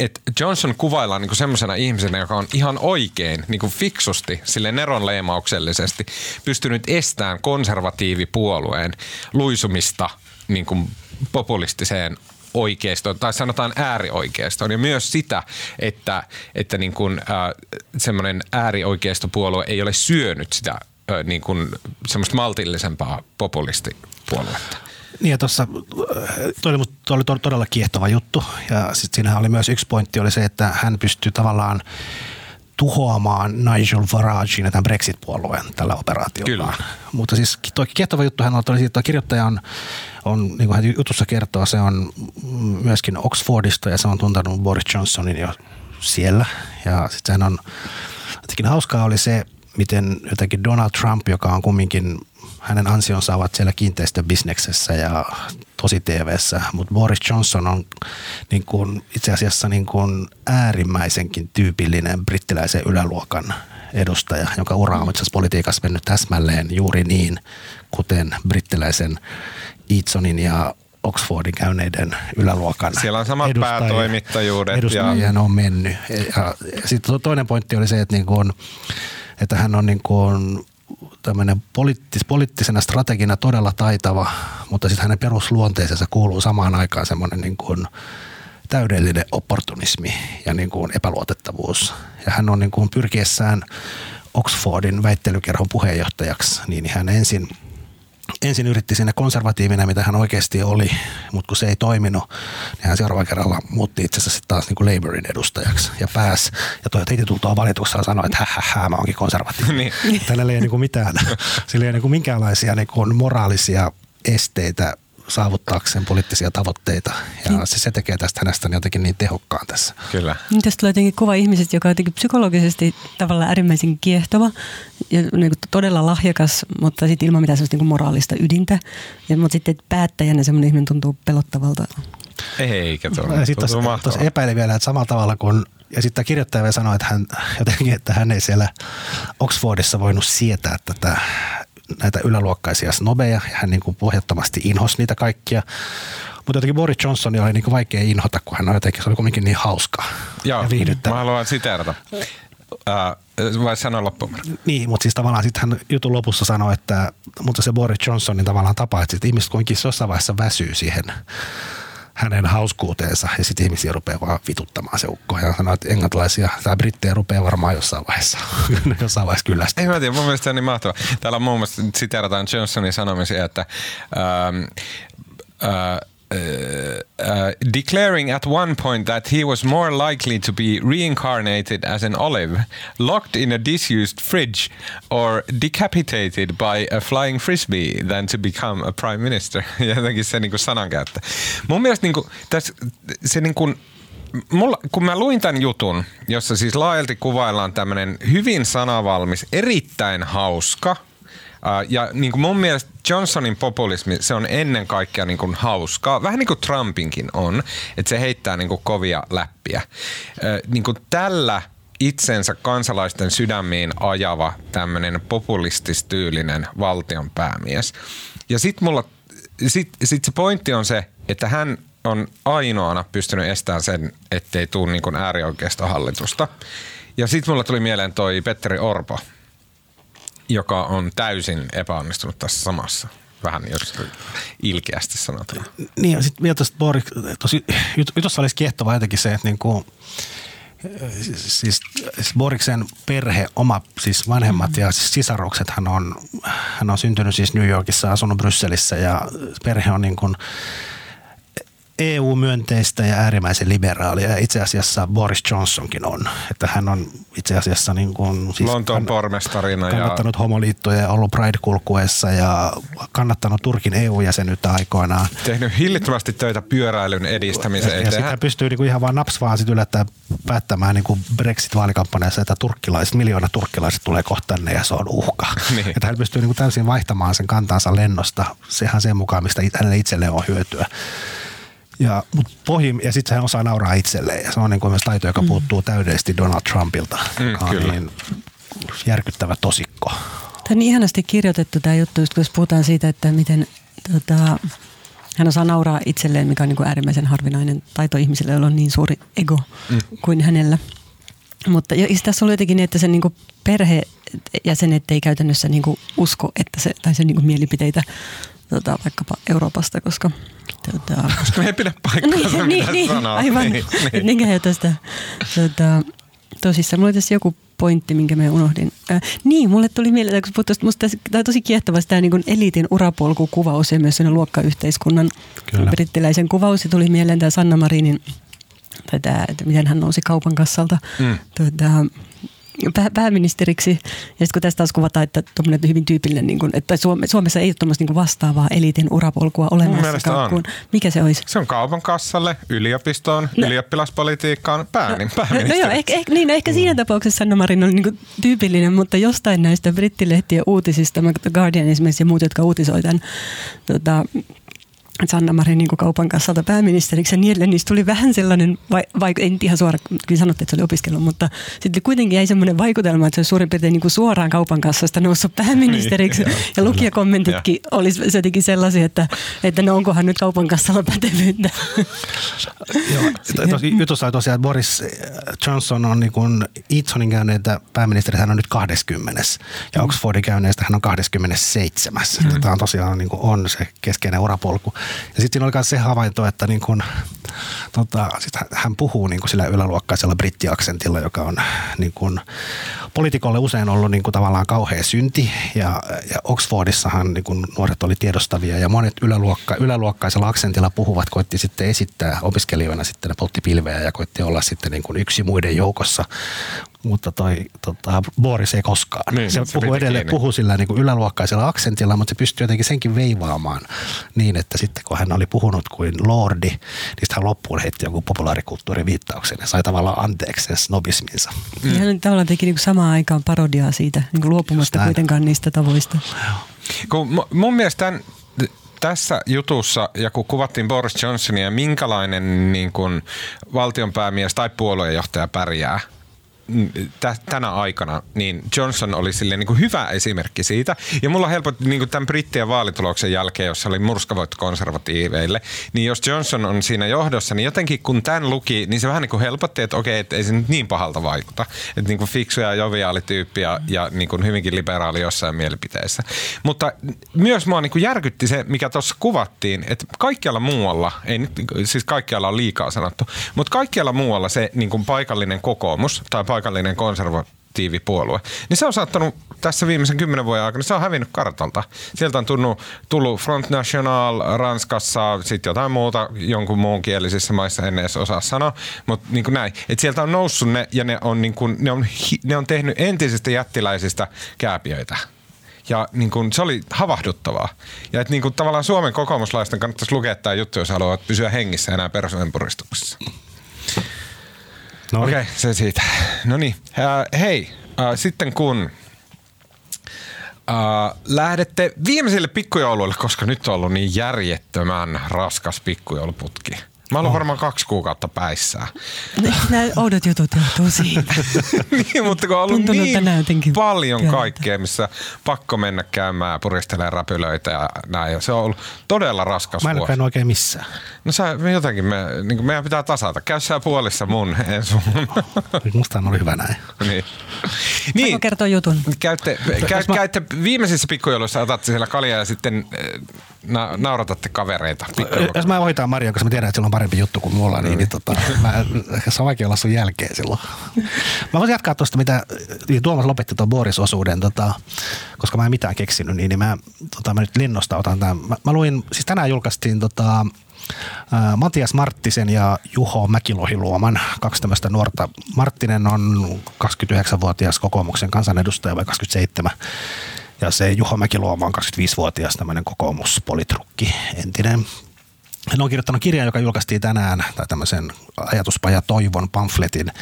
että Johnson kuvaillaan niin semmoisena ihmisenä, joka on ihan oikein, niin kuin fiksusti, sille neronleimauksellisesti pystynyt estämään konservatiivipuolueen luisumista niin kuin populistiseen oikeistoon, tai sanotaan äärioikeistoon, ja myös sitä, että, että niin kuin, äh, semmoinen äärioikeistopuolue ei ole syönyt sitä äh, niin kuin, semmoista maltillisempaa populistipuoluetta. Niin ja tuossa, toi oli, toi oli todella kiehtova juttu ja sitten siinä oli myös yksi pointti oli se, että hän pystyy tavallaan tuhoamaan Nigel Faragein ja tämän Brexit-puolueen tällä operaatiolla. Kyllä. Mutta siis tuo kiehtova juttu hän oli siitä, että kirjoittaja on, on niin kuin hän jutussa kertoo, se on myöskin Oxfordista ja se on tuntenut Boris Johnsonin jo siellä. Ja sitten sehän on, jotenkin hauskaa oli se, miten jotenkin Donald Trump, joka on kumminkin hänen ansionsa ovat siellä kiinteistöbisneksessä ja tosi TVssä, mutta Boris Johnson on niin kuin, itse asiassa niin kuin äärimmäisenkin tyypillinen brittiläisen yläluokan edustaja, jonka ura on itse asiassa politiikassa mennyt täsmälleen juuri niin, kuten brittiläisen Eatsonin ja Oxfordin käyneiden yläluokan Siellä on samat edustajia, päätoimittajuudet. Edustajien ja... on mennyt. Ja, ja sitten toinen pointti oli se, että, niin kuin, että hän on niin kuin tämmöinen poliittis, poliittisena strategina todella taitava, mutta sitten hänen perusluonteeseensa kuuluu samaan aikaan semmoinen niin kuin täydellinen opportunismi ja niin kuin epäluotettavuus. Ja hän on niin kuin pyrkiessään Oxfordin väittelykerhon puheenjohtajaksi, niin hän ensin – ensin yritti sinne konservatiivina, mitä hän oikeasti oli, mutta kun se ei toiminut, niin hän seuraavalla kerralla muutti itse asiassa taas niin kuin Labourin edustajaksi ja pääsi. Ja toi heti tultua valituksella sanoi, että hä, hä, hä mä oonkin konservatiivinen. niin. Tällä ei niin kuin mitään, sillä ei niin kuin minkäänlaisia niin kuin moraalisia esteitä saavuttaakseen poliittisia tavoitteita. Ja niin. se, se tekee tästä hänestä jotenkin niin tehokkaan tässä. Kyllä. Niin tästä tulee jotenkin kuva ihmisestä, joka on jotenkin psykologisesti tavallaan äärimmäisen kiehtova ja niin kuin todella lahjakas, mutta sitten ilman mitään sellaista niin kuin moraalista ydintä. Ja, mutta sitten päättäjänä semmoinen ihminen tuntuu pelottavalta. Eikä tuo. Sitten tuossa epäili vielä, että samalla tavalla kuin ja sitten kirjoittaja vielä sanoi, että hän, jotenkin, että hän ei siellä Oxfordissa voinut sietää tätä näitä yläluokkaisia snobeja ja hän niin kuin pohjattomasti inhosi niitä kaikkia. Mutta jotenkin Boris Johnson oli niin kuin vaikea inhota, kun hän on jotenkin, se oli kuitenkin niin hauska Joo, ja viihdyttävä. Mä haluan siteerata. Uh, vai sanoa loppuun? Niin, mutta siis tavallaan sitten hän jutun lopussa sanoi, että mutta se Boris Johnsonin tavallaan tapa, että ihmiset kuitenkin jossain vaiheessa väsyy siihen hänen hauskuuteensa ja sitten ihmisiä rupeaa vaan vituttamaan se ukko. Ja sanoo, että englantilaisia tai brittejä rupeaa varmaan jossain vaiheessa, jossain vaiheessa kyllästä. Ei mä tiedä, mun mielestä se on niin mahtavaa. Täällä on muun muassa siteerataan Johnsonin sanomisia, että ähm, äh, Uh, uh, declaring at one point that he was more likely to be reincarnated as an olive, locked in a disused fridge, or decapitated by a flying frisbee than to become a prime minister. Jotenkin se niin kuin sanankäyttö. Mun mielestä niin kuin, tässä, se niin kuin, mulla, kun mä luin tämän jutun, jossa siis laajalti kuvaillaan tämmöinen hyvin sanavalmis, erittäin hauska – ja niin kuin mun mielestä Johnsonin populismi, se on ennen kaikkea niin kuin hauskaa. Vähän niin kuin Trumpinkin on, että se heittää niin kuin kovia läppiä. Niin kuin tällä itsensä kansalaisten sydämiin ajava tämmöinen populististyylinen valtionpäämies. Ja sitten mulla, sit, sit se pointti on se, että hän on ainoana pystynyt estämään sen, ettei tule niin äärioikeistohallitusta. Ja sitten mulla tuli mieleen toi Petteri Orpo, joka on täysin epäonnistunut tässä samassa. Vähän jos ilkeästi sanotaan. Niin ja sitten vielä Boris, tosi, jutussa olisi kiehtovaa jotenkin se, että niinku, siis, siis Boriksen perhe, oma siis vanhemmat ja siis sisarukset, hän on, hän on syntynyt siis New Yorkissa, asunut Brysselissä ja perhe on niin kuin – EU-myönteistä ja äärimmäisen liberaalia. Ja itse asiassa Boris Johnsonkin on. Että hän on itse asiassa niin kuin, siis Lontoon pormestarina. Kannattanut ja... homoliittoja ja ollut Pride-kulkuessa ja kannattanut Turkin EU-jäsenyyttä aikoinaan. Tehnyt hillittömästi töitä pyöräilyn edistämisen eteen. Ja sitten hän pystyy niin kuin ihan vaan naps vaan sit yllättää päättämään niin kuin Brexit-vaalikampanjassa, että turkkilaiset, miljoona turkkilaiset tulee kohta tänne ja se on uhka. niin. Että hän pystyy niin kuin täysin vaihtamaan sen kantansa lennosta. Sehän sen mukaan, mistä hänelle itselleen on hyötyä. Ja, mutta pohjim, ja sitten hän osaa nauraa itselleen. Ja se on niin kuin myös taito, joka mm. puuttuu täydellisesti Donald Trumpilta, mm, joka on kyllä. niin järkyttävä tosikko. Tämä on ihanasti kirjoitettu tämä juttu, just kun puhutaan siitä, että miten tota, hän osaa nauraa itselleen, mikä on niin kuin äärimmäisen harvinainen taito ihmiselle, jolla on niin suuri ego mm. kuin hänellä. Mutta ja tässä oli jotenkin niin, että sen niin kuin perhejäsenet ei käytännössä niin kuin usko, että se, tai sen niin kuin mielipiteitä tota, vaikkapa Euroopasta, koska... Tota, koska me ei pidä paikkaa, niin, niin, niin, aivan. Niin, niin. Niinkä he tästä tota, tosissaan. Mulla oli tässä joku pointti, minkä mä unohdin. Äh, niin, mulle tuli mieleen, kun puhuttu, musta tämä on tosi kiehtova tämä niin eliitin urapolkukuvaus ja myös sen luokkayhteiskunnan Kyllä. brittiläisen kuvaus. Ja tuli mieleen tämä Sanna Marinin, tai tämä, että miten hän nousi kaupan kassalta. Mm. Pääministeriksi. Ja sitten kun tästä taas kuvataan, että tuommoinen hyvin tyypillinen, niin kuin, että Suomessa ei ole tuommoista niin vastaavaa eliitin urapolkua olemassa. Kuin, mikä se olisi? Se on kaupan kassalle, yliopistoon, no, ylioppilaspolitiikkaan, päänin, no, no, no joo, ehkä, ehkä, niin, no ehkä siinä tapauksessa Sanna Marin on niin tyypillinen, mutta jostain näistä brittilehtien uutisista, Guardian esimerkiksi ja muut, jotka uutisoi tämän tota, Sanna Marin niin kaupan kassalta pääministeriksi ja niille niistä tuli vähän sellainen, vai, vai en ihan suoraan, kyllä sanottiin, että se oli opiskellut, mutta sitten kuitenkin jäi semmoinen vaikutelma, että se olisi suurin piirtein niin suoraan kaupan kassasta noussut pääministeriksi niin, ja lukijakommentitkin ja. olisi jotenkin sellaisia, että, että no onkohan nyt kaupan kassalla pätevyyttä. Joo, jutussa tosiaan, että Boris Johnson on niin kuin Eatonin käyneitä pääministeri, hän on nyt 20. Ja mm. Oxfordin käyneistä hän on 27. Mm. Tämä on tosiaan niin kuin on se keskeinen urapolku. Ja sitten siinä oli myös se havainto, että niin kun, tota, sit hän puhuu niin sillä yläluokkaisella brittiaksentilla, joka on niin kun, poliitikolle usein ollut niin kuin tavallaan kauhea synti. Ja, ja Oxfordissahan niin kuin nuoret oli tiedostavia ja monet yläluokka, yläluokkaisella aksentilla puhuvat koitti sitten esittää opiskelijoina sitten ne poltti pilveä ja koitti olla sitten niin kuin yksi muiden joukossa mutta toi tota, Boris ei koskaan. Niin, se, se puhuu edelleen puhuu sillä niin kuin yläluokkaisella aksentilla, mutta se pystyy jotenkin senkin veivaamaan niin, että sitten kun hän oli puhunut kuin lordi, niin sitten hän loppuun heitti joku populaarikulttuuriviittauksen ja sai tavallaan anteeksi sen snobisminsa. Mm. Ja hän tavallaan teki niin samaan aikaan parodiaa siitä, niin kuin luopumasta kuitenkaan niistä tavoista. Kun mun mielestä tämän, tässä jutussa, ja kun kuvattiin Boris Johnsonia, minkälainen niin kuin valtionpäämies tai puoluejohtaja pärjää – tänä aikana, niin Johnson oli sille niin kuin hyvä esimerkki siitä. Ja mulla helpotti niin kuin tämän brittien vaalituloksen jälkeen, jossa oli murskavoitto konservatiiveille, niin jos Johnson on siinä johdossa, niin jotenkin kun tämän luki, niin se vähän niin kuin helpotti, että okei, että ei se nyt niin pahalta vaikuta. Että niin kuin fiksu ja joviaali tyyppi ja, ja niin kuin hyvinkin liberaali jossain mielipiteissä. Mutta myös mua niin kuin järkytti se, mikä tuossa kuvattiin, että kaikkialla muualla, ei nyt, siis kaikkialla on liikaa sanottu, mutta kaikkialla muualla se niin kuin paikallinen kokoomus tai paikallinen paikallinen konservatiivipuolue, niin se on saattanut tässä viimeisen kymmenen vuoden aikana, se on hävinnyt kartalta. Sieltä on tullut, tullut Front National Ranskassa, sitten jotain muuta jonkun muun kielisissä maissa, en edes osaa sanoa, mutta niin kuin näin. Et sieltä on noussut ne ja ne on, niin kuin, ne on, ne on tehnyt entisistä jättiläisistä kääpiöitä. Ja niin kuin, se oli havahduttavaa. Ja että niin kuin, tavallaan Suomen kokoomuslaisten kannattaisi lukea tämä juttu, jos haluavat pysyä hengissä enää persoonapuristuksessa. No Okei, niin. okay, se siitä. No niin, äh, hei, äh, sitten kun äh, lähdette viimeisille pikkujouluille, koska nyt on ollut niin järjettömän raskas pikkujouluputki. Mä olen oh. varmaan kaksi kuukautta päissään. Nämä oudot jutut johtuu siitä. niin, mutta kun on ollut Tuntunut niin paljon työltä. kaikkea, missä pakko mennä käymään, puristelemaan räpylöitä ja näin. Ja se on ollut todella raskas Mä en ole vuosi. oikein missään. No sä, me jotenkin, me, niin meidän pitää tasata. Käy sä puolissa mun, en sun. Musta oli hyvä näin. niin. Saanko niin. kertoa jutun? Käytte, käy, mä- käytte viimeisissä pikkujouluissa, otatte siellä kaljaa ja sitten eh, na, nauratatte kavereita. Jos mä voitaan Marian, koska mä tiedän, että sillä on parempi juttu kuin mulla, niin, niin tota, mä, se on vaikea olla sun jälkeen silloin. Mä voisin jatkaa tuosta, mitä niin Tuomas lopetti tuon Boris-osuuden, tota, koska mä en mitään keksinyt, niin, niin mä, tota, mä nyt lennosta otan tämän. Mä, mä luin, siis tänään julkaistiin tota, Matias Marttisen ja Juho Mäkilohiluoman, kaksi tämmöistä nuorta. Marttinen on 29-vuotias kokoomuksen kansanedustaja vai 27. Ja se Juho Mäkiluoma on 25-vuotias tämmöinen kokoomuspolitrukki, entinen. Hän on kirjoittanut kirjan, joka julkaistiin tänään, tai tämmöisen ajatuspaja Toivon pamfletin,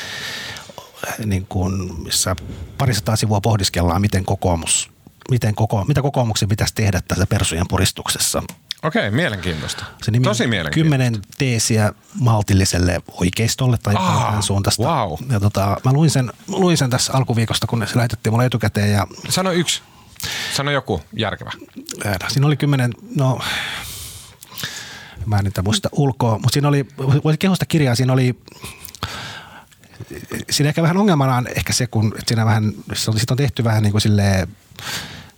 niin kuin, missä parisataa sivua pohdiskellaan, miten kokoomus, miten koko, mitä kokoomuksen pitäisi tehdä tässä persujen puristuksessa. Okei, mielenkiintoista. Se nimi Tosi mielenkiintoista. Kymmenen teesiä maltilliselle oikeistolle tai jotain suuntaista. wow. Ja tota, mä luin sen, luin sen tässä alkuviikosta, kun se lähetettiin mulle etukäteen ja Sano yksi. Sano joku järkevä. Ää, Siinä oli kymmenen, no mä en niitä muista ulkoa, mutta siinä oli, voisi kehosta kirjaa, siinä oli, siinä ehkä vähän ongelmana on ehkä se, kun siinä vähän, se on, tehty vähän niin kuin silleen,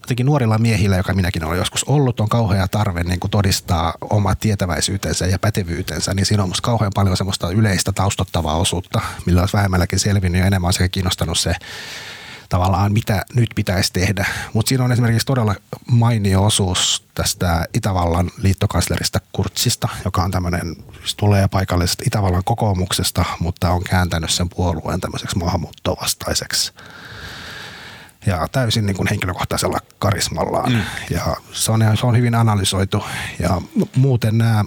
jotenkin nuorilla miehillä, joka minäkin olen joskus ollut, on kauhea tarve niin kuin todistaa oma tietäväisyytensä ja pätevyytensä, niin siinä on musta kauhean paljon semmoista yleistä taustottavaa osuutta, millä olisi vähemmälläkin selvinnyt ja enemmän on sekä kiinnostanut se tavallaan mitä nyt pitäisi tehdä. Mutta siinä on esimerkiksi todella mainio osuus tästä Itävallan liittokanslerista Kurtsista, joka on tämmöinen, siis tulee paikallisesta Itävallan kokoomuksesta, mutta on kääntänyt sen puolueen tämmöiseksi maahanmuuttovastaiseksi ja täysin niin kuin henkilökohtaisella karismallaan. Mm. Ja se on, se on hyvin analysoitu ja muuten nämä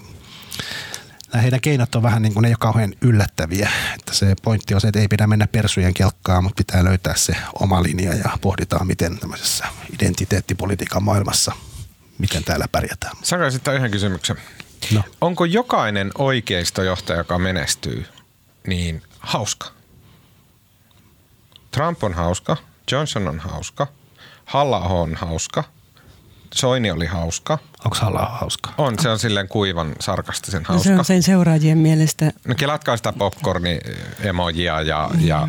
nämä heidän keinot on vähän niin kuin, ne ei ole kauhean yllättäviä. Että se pointti on se, että ei pidä mennä persujen kelkkaan, mutta pitää löytää se oma linja ja pohditaan, miten tämmöisessä identiteettipolitiikan maailmassa, miten täällä pärjätään. Saanko esittää yhden kysymyksen? No. Onko jokainen oikeistojohtaja, joka menestyy, niin hauska? Trump on hauska, Johnson on hauska, halla on hauska, Soini oli hauska. Onko halla hauska? On, se on silleen kuivan sarkastisen No hauska. se on sen seuraajien mielestä No kelatkaa sitä popcorni-emojia ja, ja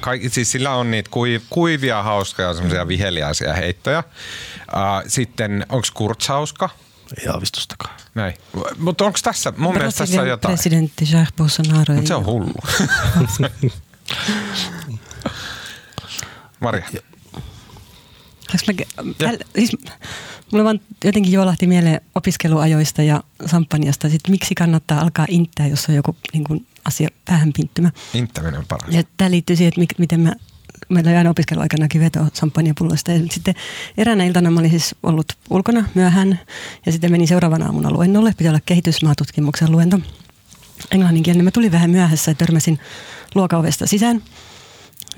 kaikki, siis sillä on niitä kui, kuivia hauskoja, semmoisia viheliäisiä heittoja. Uh, sitten onko Kurz hauska? Ei aavistustakaan. Näin. Mutta onko tässä, mun mielestä tässä on jotain. presidentti Jair Bolsonaro. Mutta se on hullu. Maria. Saanko mä, täl, siis, mulle vaan jotenkin juolahti mieleen opiskeluajoista ja sampanjasta, sit miksi kannattaa alkaa inttää, jos on joku niin kuin, asia vähän pinttymä. Inttäminen on paras. Ja tämä liittyy siihen, että miten mä, meillä oli aina opiskeluaikanakin veto samppanjapullosta. Ja sitten eräänä iltana mä olin siis ollut ulkona myöhään ja sitten menin seuraavana aamuna luennolle. Pitää olla kehitysmaatutkimuksen luento englanninkielinen. Mä tulin vähän myöhässä ja törmäsin luokaovesta sisään.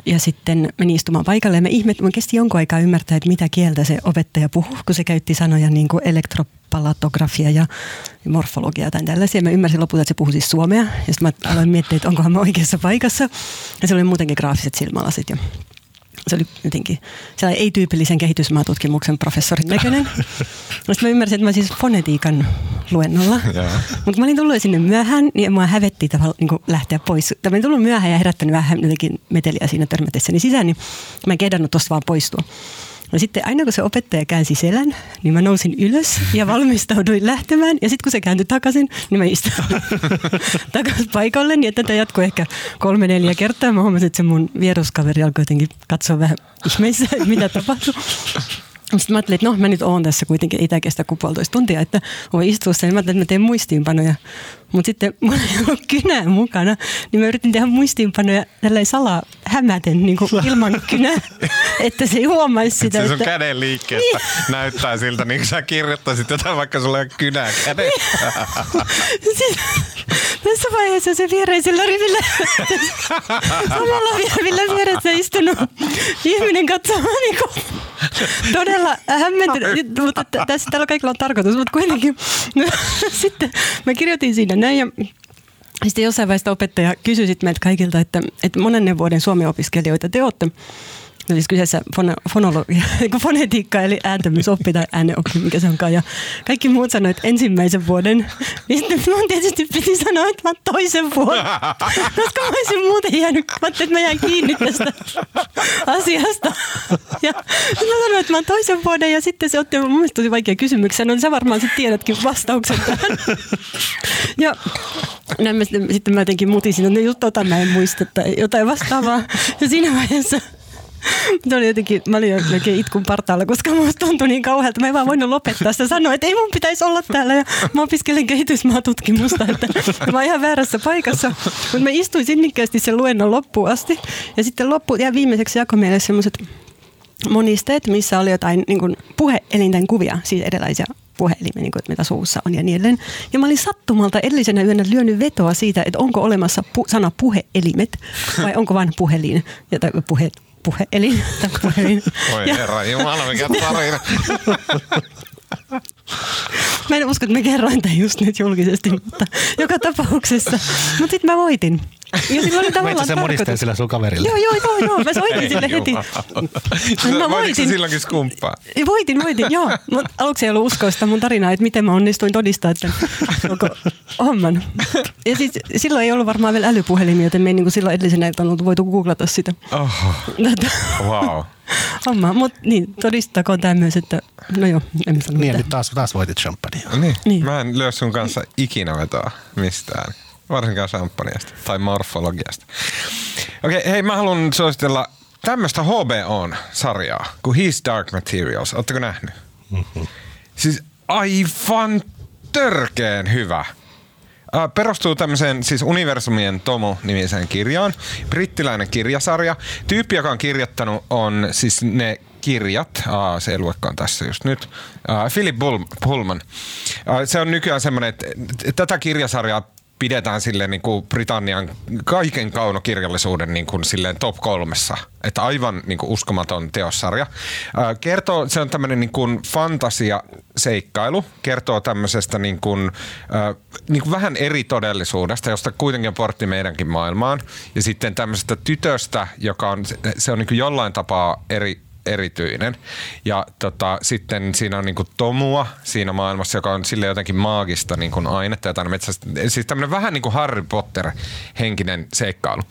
Ja sitten menin istumaan paikalle ja mä ihmet, mä kesti jonkun aikaa ymmärtää, että mitä kieltä se opettaja puhui, kun se käytti sanoja niin kuin elektropalatografia ja morfologia jotain tällaisia. Mä ymmärsin lopulta, että se puhui siis suomea ja sitten mä aloin miettiä, että onkohan mä oikeassa paikassa. Ja se oli muutenkin graafiset silmälasit ja se oli jotenkin sellainen ei-tyypillisen kehitysmaatutkimuksen professorin näköinen. Sitten mä ymmärsin, että mä siis fonetiikan luennolla. Mutta mä olin tullut sinne myöhään, niin mua hävetti tavallaan niin lähteä pois. Tai mä olin tullut myöhään ja herättänyt vähän jotenkin meteliä siinä törmätessäni sisään, niin mä en kehdannut tuosta vaan poistua. No sitten aina kun se opettaja käänsi selän, niin mä nousin ylös ja valmistauduin lähtemään. Ja sitten kun se kääntyi takaisin, niin mä istuin takaisin paikalle. Niin että tätä jatkoi ehkä kolme neljä kertaa. Mä huomasin, että se mun vieruskaveri alkoi jotenkin katsoa vähän ihmeissä, mitä tapahtui. Sitten mä ajattelin, että no mä nyt oon tässä kuitenkin, ei tää kestä kuin puolitoista tuntia, että voi istua sen. Mä ajattelin, että mä teen muistiinpanoja. Mutta sitten mulla ei ollut kynää mukana, niin mä yritin tehdä muistiinpanoja tällainen salaa hämäten niin kuin ilman kynää, että se ei huomaisi sitä. Se sun että... käden liikkeestä näyttää siltä, niin kuin sä kirjoittaisit jotain, vaikka sulla ei ole kynää kädessä. Siis, Tässä vaiheessa se viereisellä rivillä, samalla rivillä vieressä istunut ihminen katsoo niin kuin todella hämmentynyt, mutta tässä tällä kaikilla on tarkoitus, mutta kuitenkin sitten mä kirjoitin siinä näin ja sitten jossain vaiheessa opettaja kysyi sitten meiltä kaikilta, että, että monennen vuoden suomen opiskelijoita te olette. No siis kyseessä fono, fonologia, fonetiikka eli ääntämysoppi tai ääneoppi, mikä se onkaan. Ja kaikki muut sanoivat ensimmäisen vuoden. Niin sitten mun tietysti piti sanoa, että mä toisen vuoden. Koska mä olisin muuten jäänyt, mä että mä jään kiinni tästä asiasta. Ja sitten mä sanoin, että mä oon toisen vuoden ja sitten se otti mun mielestä tosi vaikea kysymyksiä. No sä varmaan sitten tiedätkin vastauksen tähän. Ja näin mä sitten, sitten mä jotenkin mutisin, että just tota mä en muista tai jotain vastaavaa. Ja siinä vaiheessa se oli jotenkin, mä olin jotenkin itkun partaalla, koska musta tuntui niin kauhealta. Mä en vaan voinut lopettaa sitä sanoa, että ei mun pitäisi olla täällä. Ja mä opiskelen kehitysmaatutkimusta, että mä oon ihan väärässä paikassa. Mutta mä istuin sinnikkäästi sen luennon loppuun asti. Ja sitten loppu, ja viimeiseksi jakoi meille semmoiset monisteet, missä oli jotain niin kuin puheelinten kuvia, siis erilaisia puhelimia, niin mitä suussa on ja niin edelleen. Ja mä olin sattumalta edellisenä yönä lyönyt vetoa siitä, että onko olemassa pu- sana puheelimet vai onko vain puhelin ja puhe, puhelin. Tai puhelin. Oi herra jumala, mikä tarina. Mä en usko, että mä kerroin tämän just nyt julkisesti, mutta joka tapauksessa. Mutta sitten mä voitin. Ja sillä oli tavallaan se modisteen sillä sun kaverille? Joo, joo, joo, joo. Mä soitin sille heti. Mä voitin. silloinkin skumppaa? Voitin, voitin, joo. Mutta aluksi ei ollut uskoista mun tarinaa, että miten mä onnistuin todistaa että koko homman. Ja siis, silloin ei ollut varmaan vielä älypuhelimia, joten me ei niin silloin edellisenä iltana ollut voitu googlata sitä. Oh. wow. Homma, mutta niin, todistakoon tämä myös, että no joo, en sano Niin, nyt taas, taas voitit champagnea. Niin. niin. Mä en lyö sun kanssa ikinä vetoa mistään. Varsinkaan champagneasta tai morfologiasta. Okei, okay, hei mä haluan suositella tämmöistä HBO-sarjaa kuin His Dark Materials. Oletteko nähnyt? Mm-hmm. Siis aivan törkeen hyvä. Perustuu tämmöiseen siis Universumien Tomu-nimiseen kirjaan. Brittiläinen kirjasarja. Tyyppi, joka on kirjoittanut, on siis ne kirjat. Aa, se ei luekaan tässä just nyt. Uh, Philip Pullman. Uh, se on nykyään semmoinen, että tätä kirjasarjaa pidetään sille niin kuin Britannian kaiken kaunokirjallisuuden niin kuin silleen top kolmessa. Että aivan niin kuin uskomaton teossarja. kertoo, se on tämmöinen niin kuin fantasia-seikkailu. Kertoo tämmöisestä niin kuin, niin kuin vähän eri todellisuudesta, josta kuitenkin portti meidänkin maailmaan. Ja sitten tämmöisestä tytöstä, joka on, se on niin kuin jollain tapaa eri erityinen. Ja tota, sitten siinä on niinku tomua siinä maailmassa, joka on sille jotenkin maagista niinku ainetta jotain metsästä. Siis tämmöinen vähän niin kuin Harry Potter-henkinen seikkailu.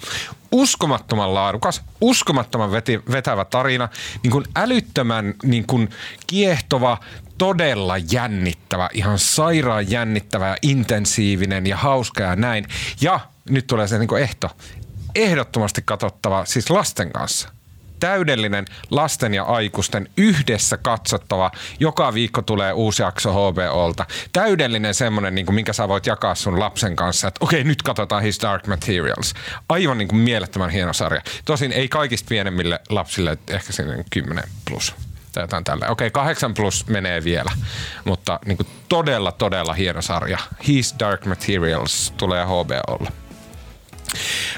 Uskomattoman laadukas, uskomattoman veti, vetävä tarina, niin kuin älyttömän niin kuin kiehtova, todella jännittävä, ihan sairaan jännittävä ja intensiivinen ja hauska ja näin. Ja nyt tulee se niin kuin ehto. Ehdottomasti katsottava siis lasten kanssa täydellinen lasten ja aikuisten yhdessä katsottava. Joka viikko tulee uusi jakso HBOlta. Täydellinen semmoinen, niin kuin, minkä sä voit jakaa sun lapsen kanssa, että okei, nyt katsotaan His Dark Materials. Aivan niin kuin mielettömän hieno sarja. Tosin ei kaikista pienemmille lapsille, ehkä sinne 10 plus tai jotain tällä. Okei, kahdeksan plus menee vielä, mutta niin kuin todella, todella hieno sarja. His Dark Materials tulee HBOlla.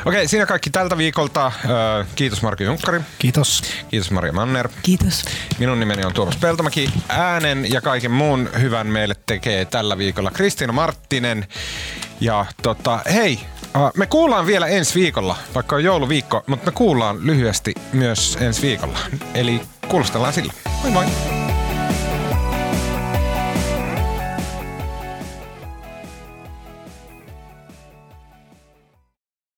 Okei, siinä kaikki tältä viikolta. Kiitos Marko Junkkari. Kiitos. Kiitos Maria Manner. Kiitos. Minun nimeni on Tuomas Peltomäki. Äänen ja kaiken muun hyvän meille tekee tällä viikolla Kristiina Marttinen. Ja tota, hei, me kuullaan vielä ensi viikolla, vaikka on jouluviikko, mutta me kuullaan lyhyesti myös ensi viikolla. Eli kuulostellaan sillä. Moi moi!